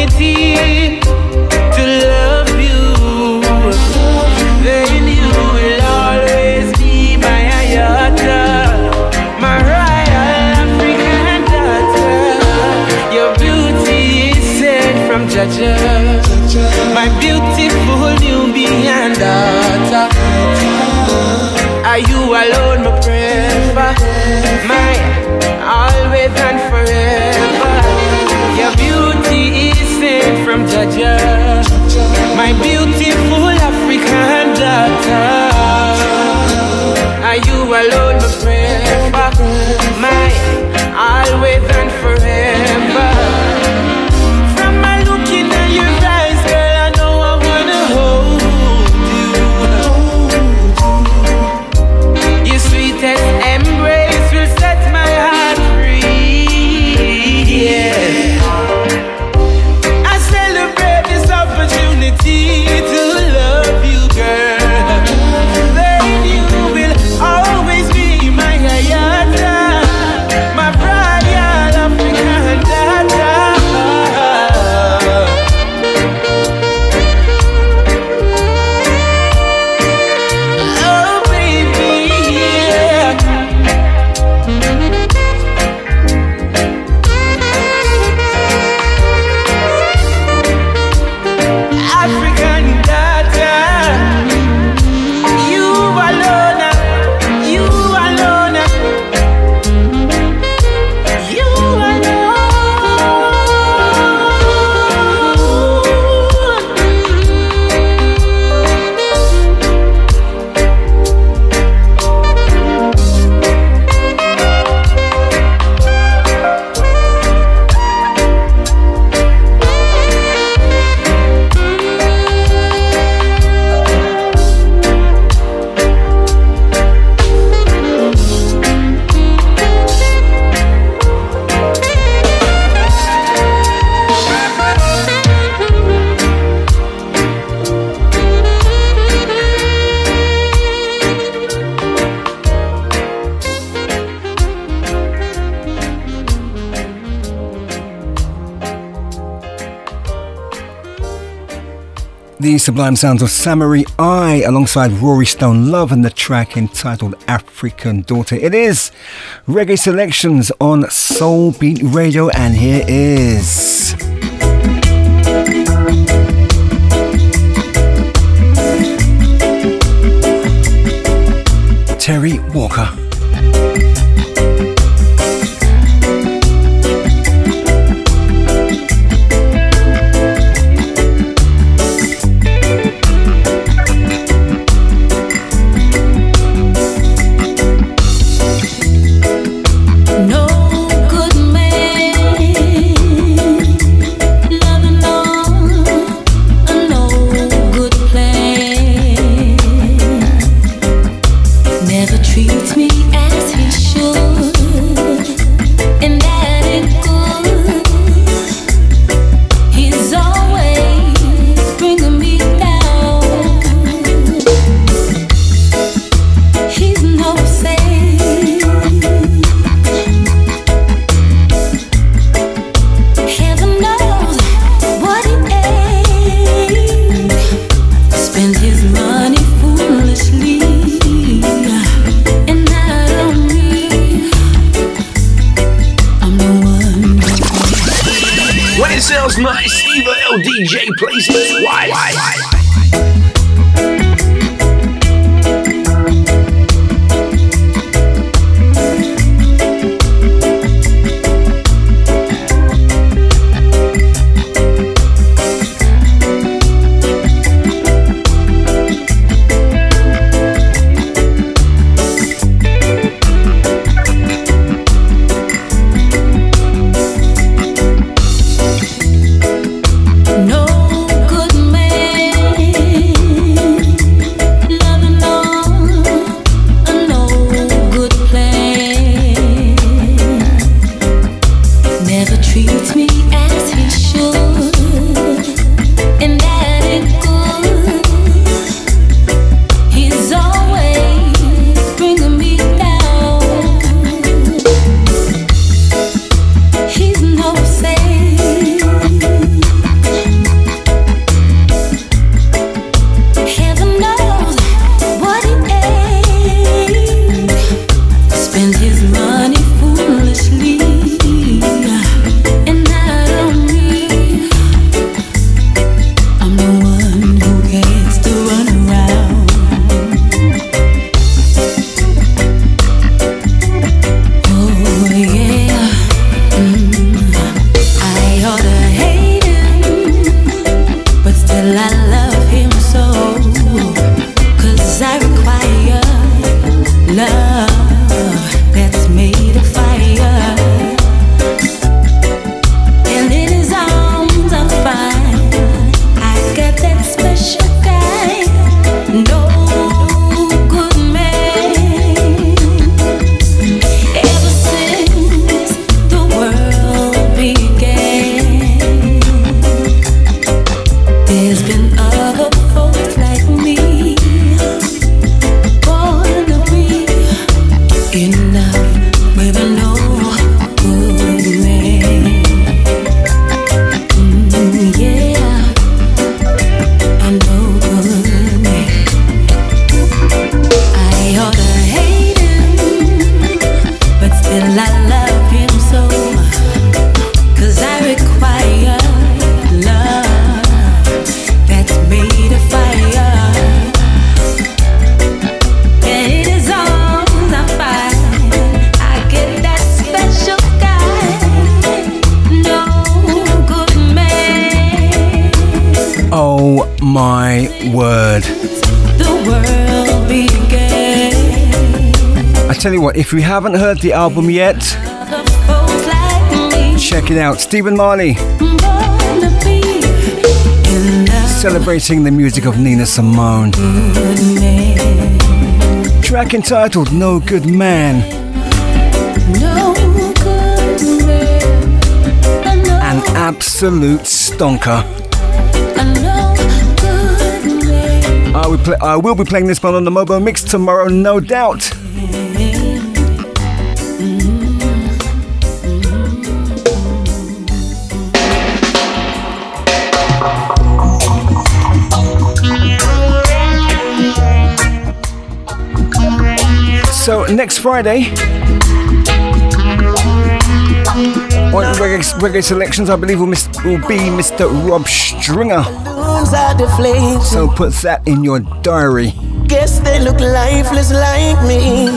ti. that time. sublime sounds of Samory I alongside Rory Stonelove and the track entitled African Daughter. It is Reggae Selections on Soulbeat Radio, and here is. Terry Walker. If you haven't heard the album yet, check it out. Stephen Marley. Celebrating the music of Nina Simone. Track entitled No Good Man. An absolute stonker. I will, I will be playing this one on the Mobo Mix tomorrow, no doubt. So next Friday, on reggae, reggae selections, I believe will, mis- will be Mr. Rob Stringer. So put that in your diary. Guess they look lifeless like me.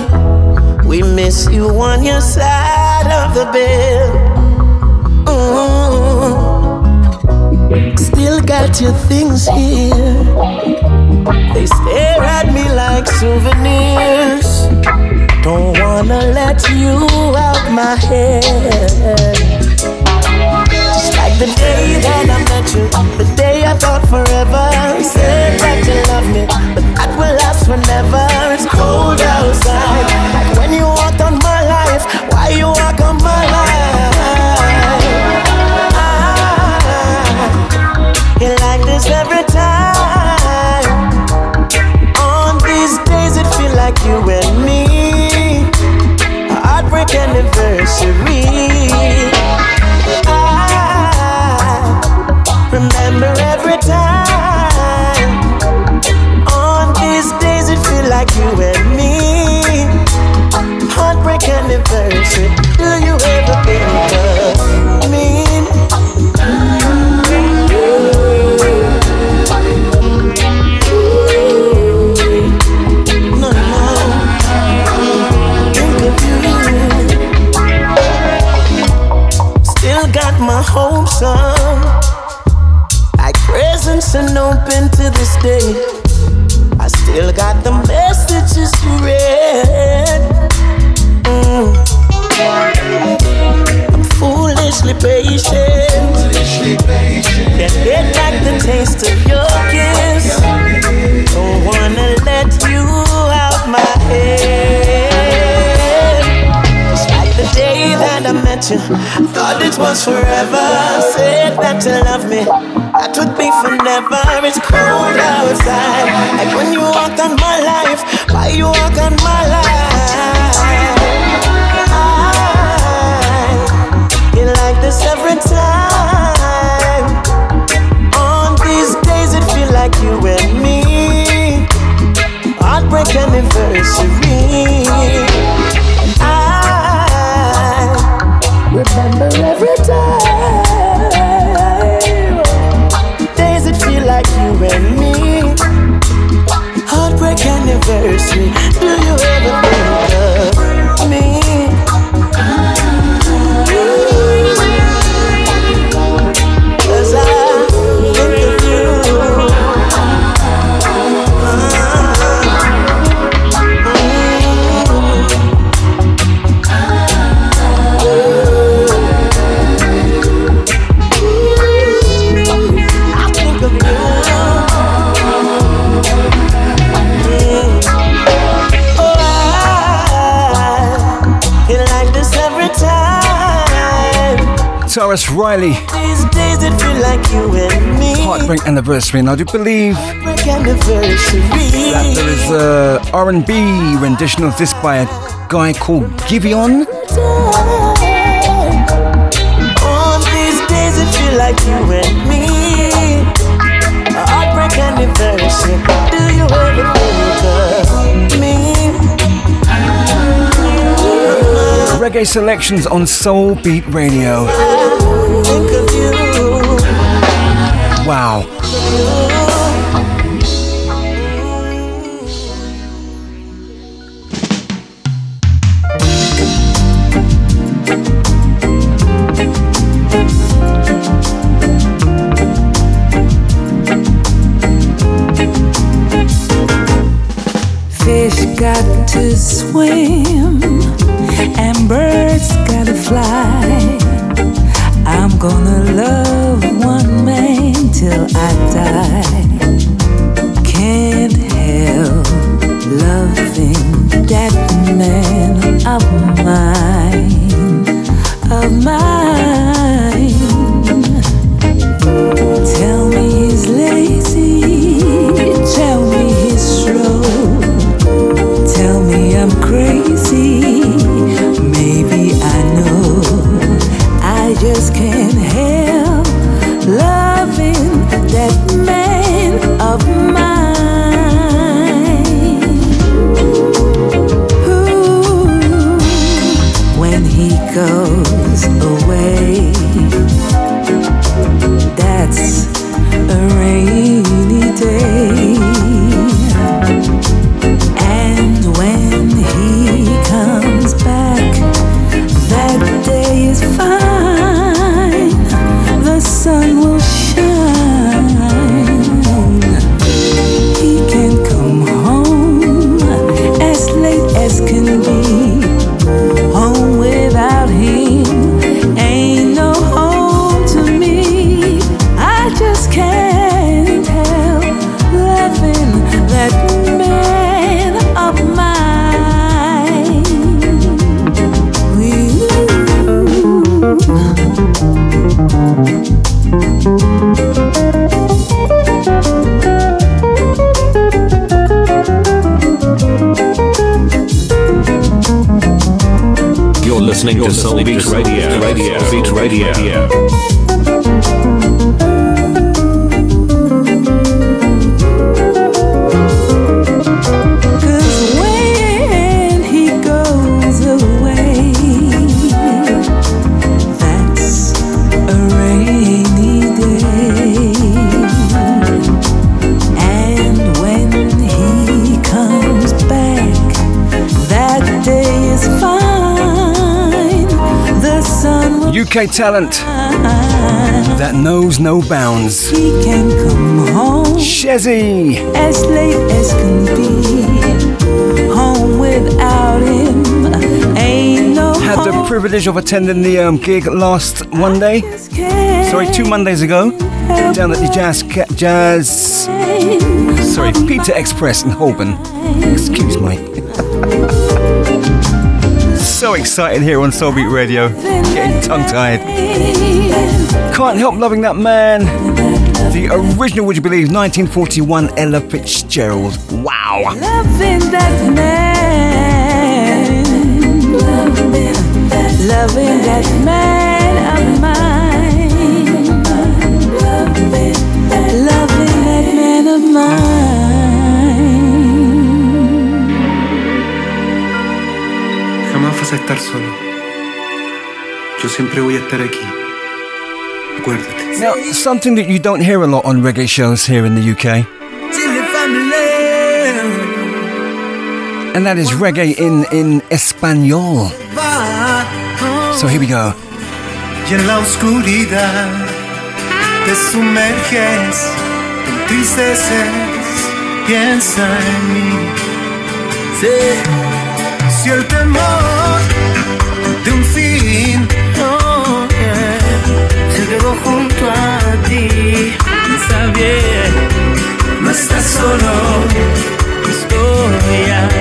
We miss you on your side of the bed. Mm. Still got your things here. They stare at me like souvenirs. Don't wanna let you out my head. Just like the day that I met you, the day I thought forever. Said that you love me, but that will last forever. It's cold outside, like when you walked on my life. Why you walk on my life? You like this every time. On these days, it feel like you and me anniversary. My hopes up, like presents and open to this day. I still got the messages you read. Mm. I'm foolishly patient. Can't get back the taste of your kiss. Met you, thought it was forever. Said that you love me, that would be forever. It's cold outside, like when you walk on my life. Why you walk on my life? You like this every time. On these days, it feel like you and me. Heartbreak anniversary. Remember every time. Days it feel like you and me. Heartbreak anniversary. Guitarist Riley. These days it feel like and me. Heartbreak anniversary, and I do believe that there is a R&B rendition of this by a guy called Giveon. On these days it feel like you and me. Heartbreak anniversary. Do you ever think of me? Reggae selections on Soulbeat Radio. Think of you. Wow. Fish got to swim and birds gotta fly. Gonna love one man till I die. Can't help loving that man of mine, of mine. UK talent that knows no bounds. He can come home Shezzy. as late as can be. Home without him ain't no Had the privilege of attending the um, gig last Monday. Sorry, two Mondays ago. Down at the Jazz Jazz. Sorry, Pizza Express in Holborn. Excuse me. So excited here on Soulbeat Radio. Getting tongue tied. Can't help loving that man. The original, would you believe, 1941 Ella Fitzgerald. Wow. Loving that man. Loving that man of mine. Loving that man of mine. Vas a estar solo. Yo siempre voy a estar aquí. Acuérdate. Now, something that you don't hear a lot on reggae shows here in the UK, and that is reggae in, in Espanol. So here we go. Y en la oscuridad te sumerges, te entristeces, piensa en mí. Si el temor de un fin. Oh, se quedó junto a ti, está bien, no estás solo, estoy aquí.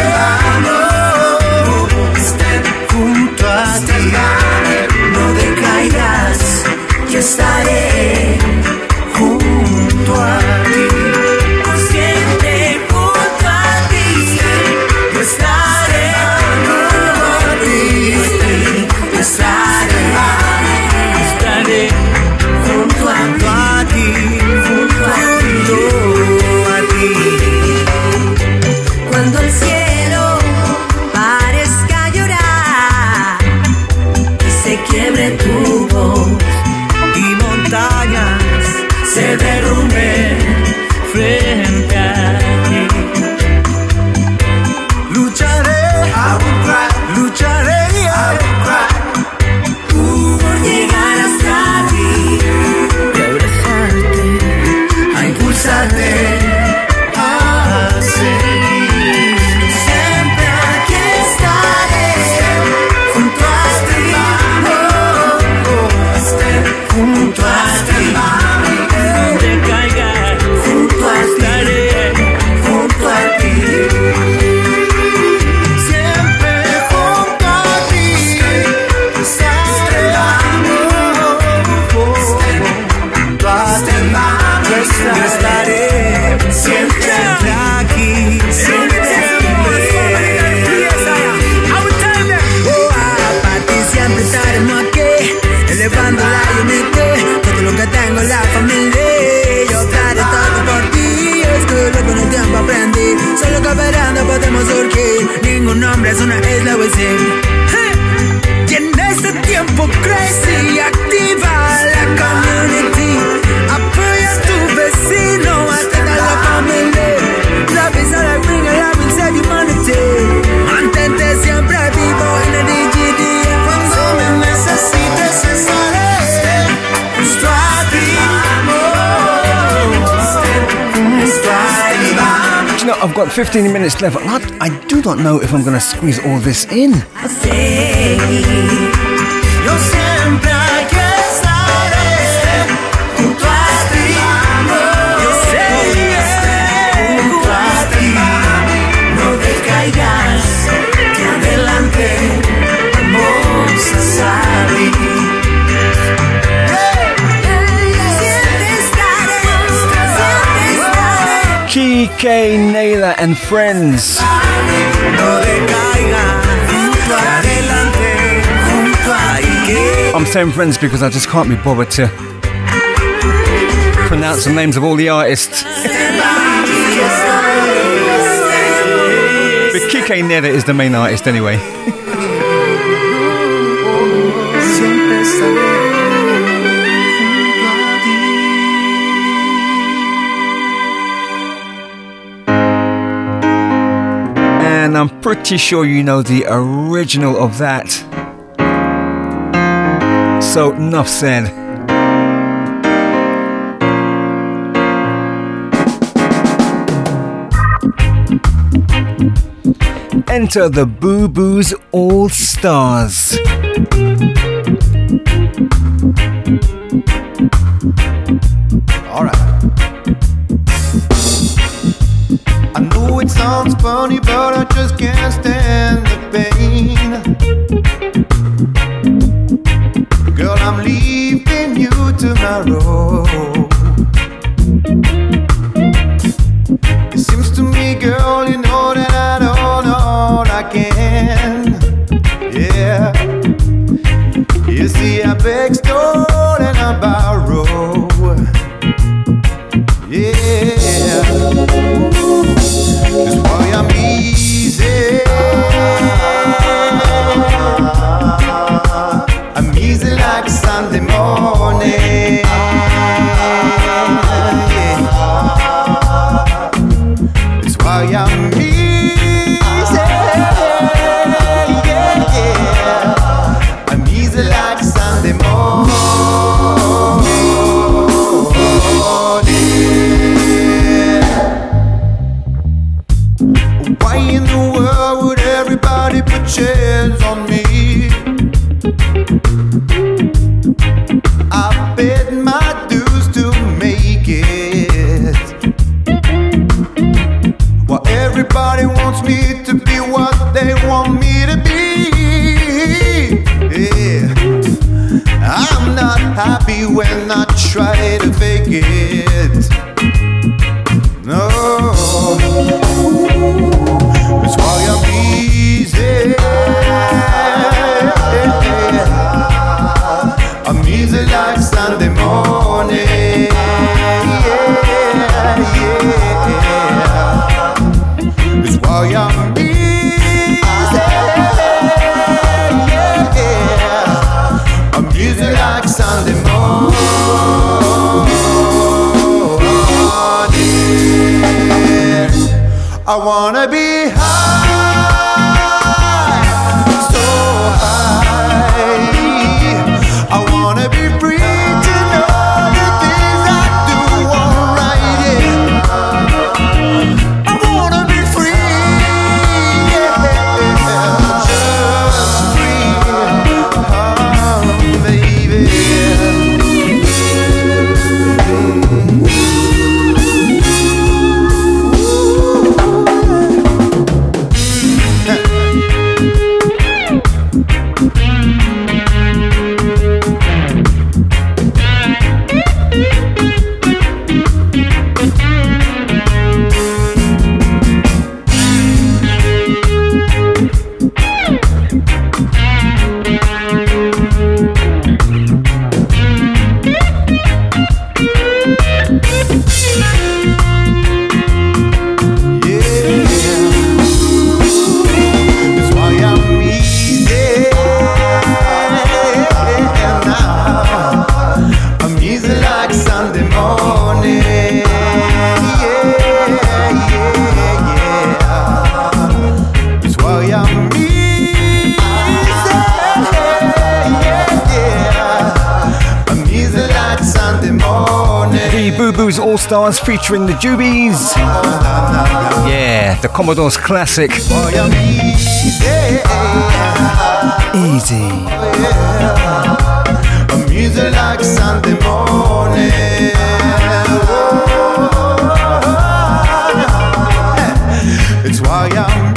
hermano esté junto a ti. No decaigas, yo estaré. got 15 minutes left. I, I do not know if I'm going to squeeze all this in. Kay, Naylor and Friends. I'm saying friends because I just can't be bothered to pronounce the names of all the artists. but Kike Neda is the main artist anyway. *laughs* Pretty sure you know the original of that. So, enough said. Enter the Boo Boos All Stars. All right. I know it sounds funny, que esté featuring the Jubies. Yeah, the Commodore's classic. Easy. It's why I'm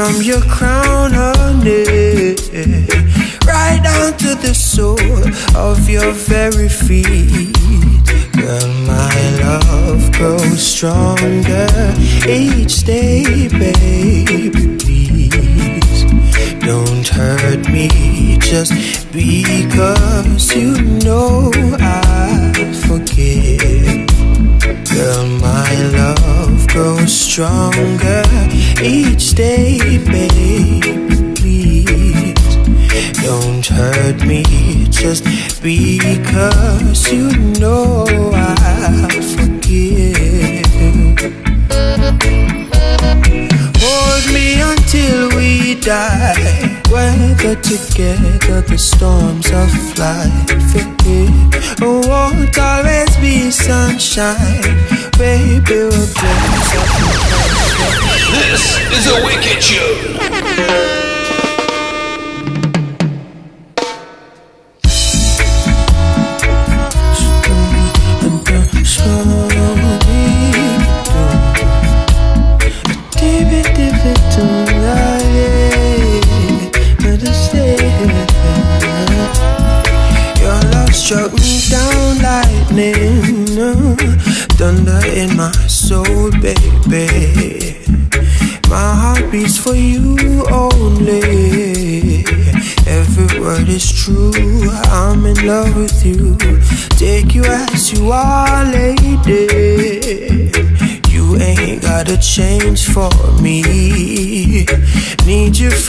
from your crown on it. Right down to the sole of your very feet. Girl, my love grows stronger each day. because you know I forgive. Hold me until we die. Weather together the storms of life. Forgive. Oh, won't always be sunshine. Baby, we'll This is a wicked show.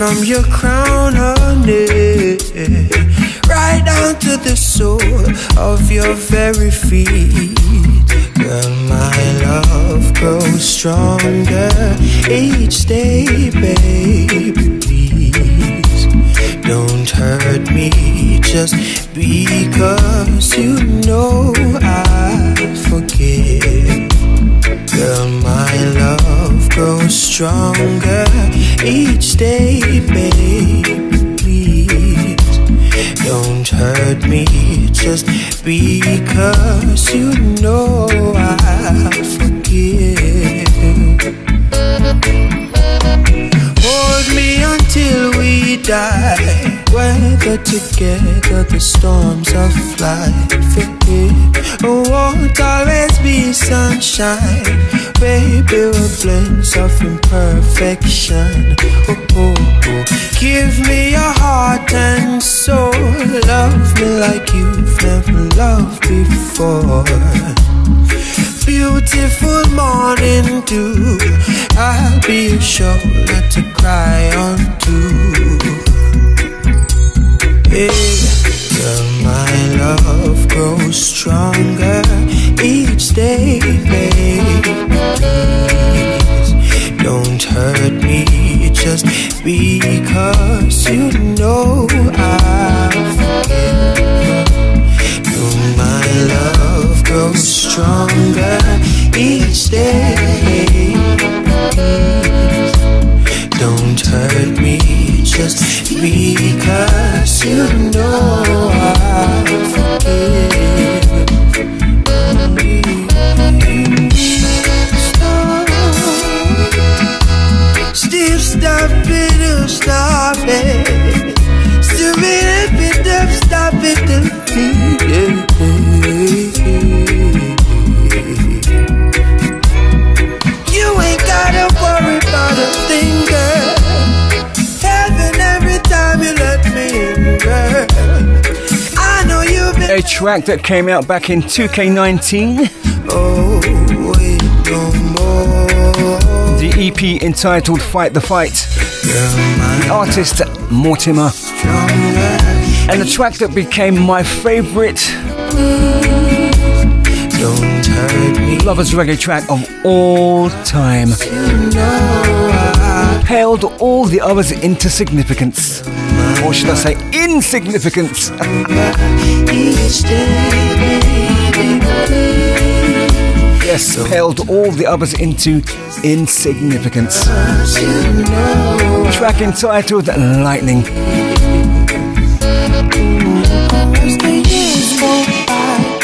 From your crown, honey. Right down to the sole of your very feet. Girl, my love grows stronger each day, baby. Please don't hurt me just because you know I forgive. Girl, my love grows stronger each day, baby. Please don't hurt me just because you know I forgive. Hold me until we die. Weather together the storms of life. It won't always sunshine. Baby, we're blends of imperfection. Oh, oh, oh. Give me your heart and soul. Love me like you've never loved before. Beautiful morning dew. I'll be your shoulder to cry on to. Track that came out back in 2K19. Oh. The EP entitled Fight the Fight. The artist Mortimer. And the track that became my favorite. Lovers Reggae track of all time. Paled all the others into significance. Or should I say insignificance? Yes, paled all the others into insignificance. Track entitled Lightning.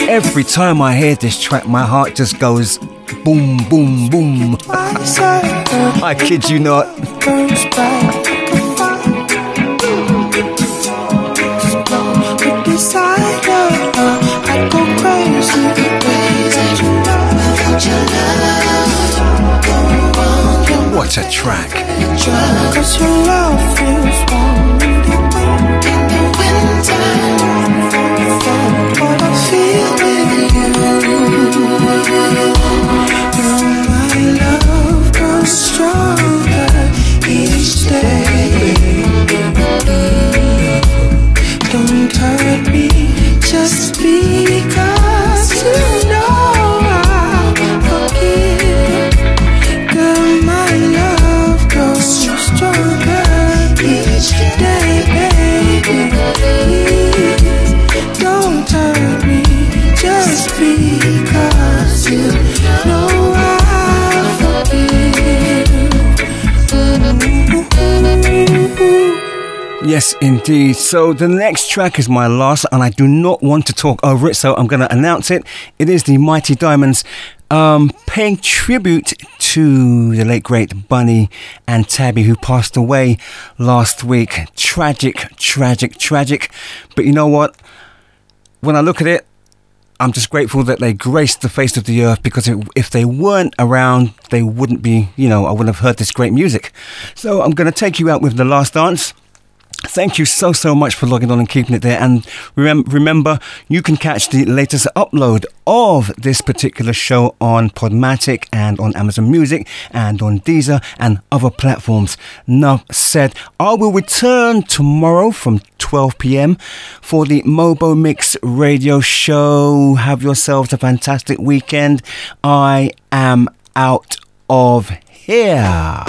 Every time I hear this track, my heart just goes boom, boom, boom. I kid you not. A track. indeed. So the next track is my last, and I do not want to talk over it, so I'm going to announce it. It is the Mighty Diamonds um, paying tribute to the late great Bunny and Tabby, who passed away last week. Tragic, tragic, tragic. But you know what? When I look at it, I'm just grateful that they graced the face of the earth because if they weren't around, they wouldn't be, you know, I wouldn't have heard this great music. So I'm going to take you out with The Last Dance. Thank you so, so much for logging on and keeping it there. And rem- remember, you can catch the latest upload of this particular show on Podomatic and on Amazon Music and on Deezer and other platforms. Now said, I will return tomorrow from 12 p.m. for the Mobo Mix radio show. Have yourselves a fantastic weekend. I am out of here.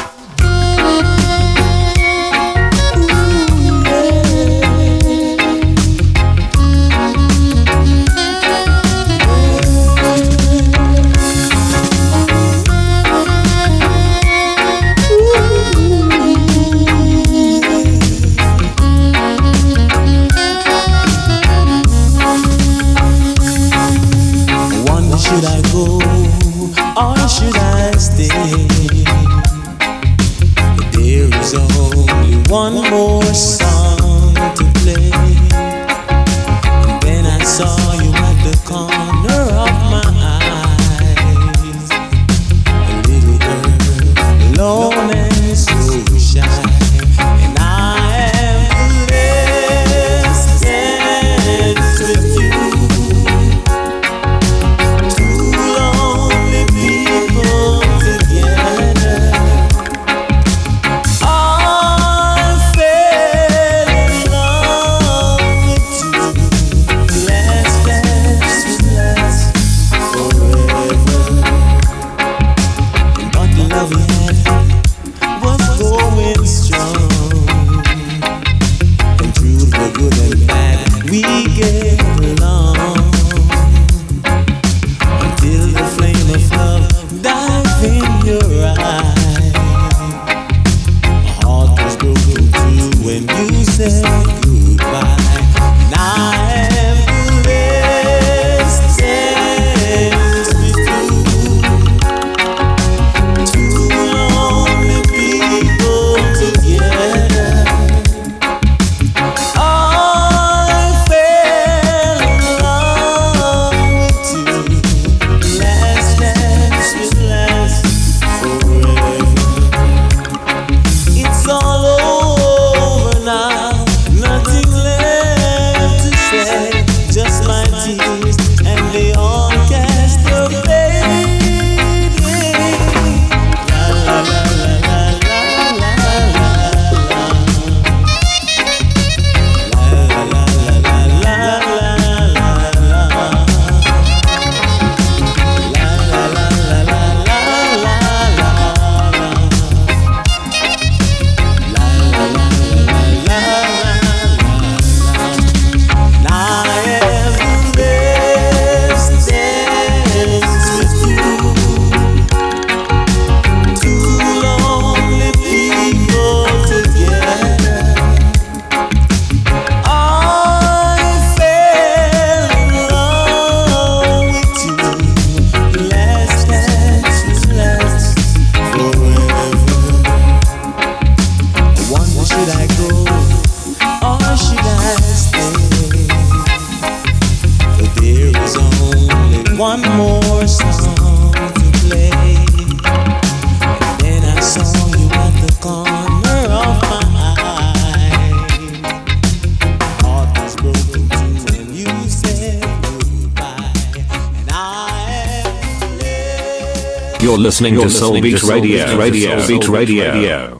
listening to Soulbeat Radio. Radio. Soul Radio.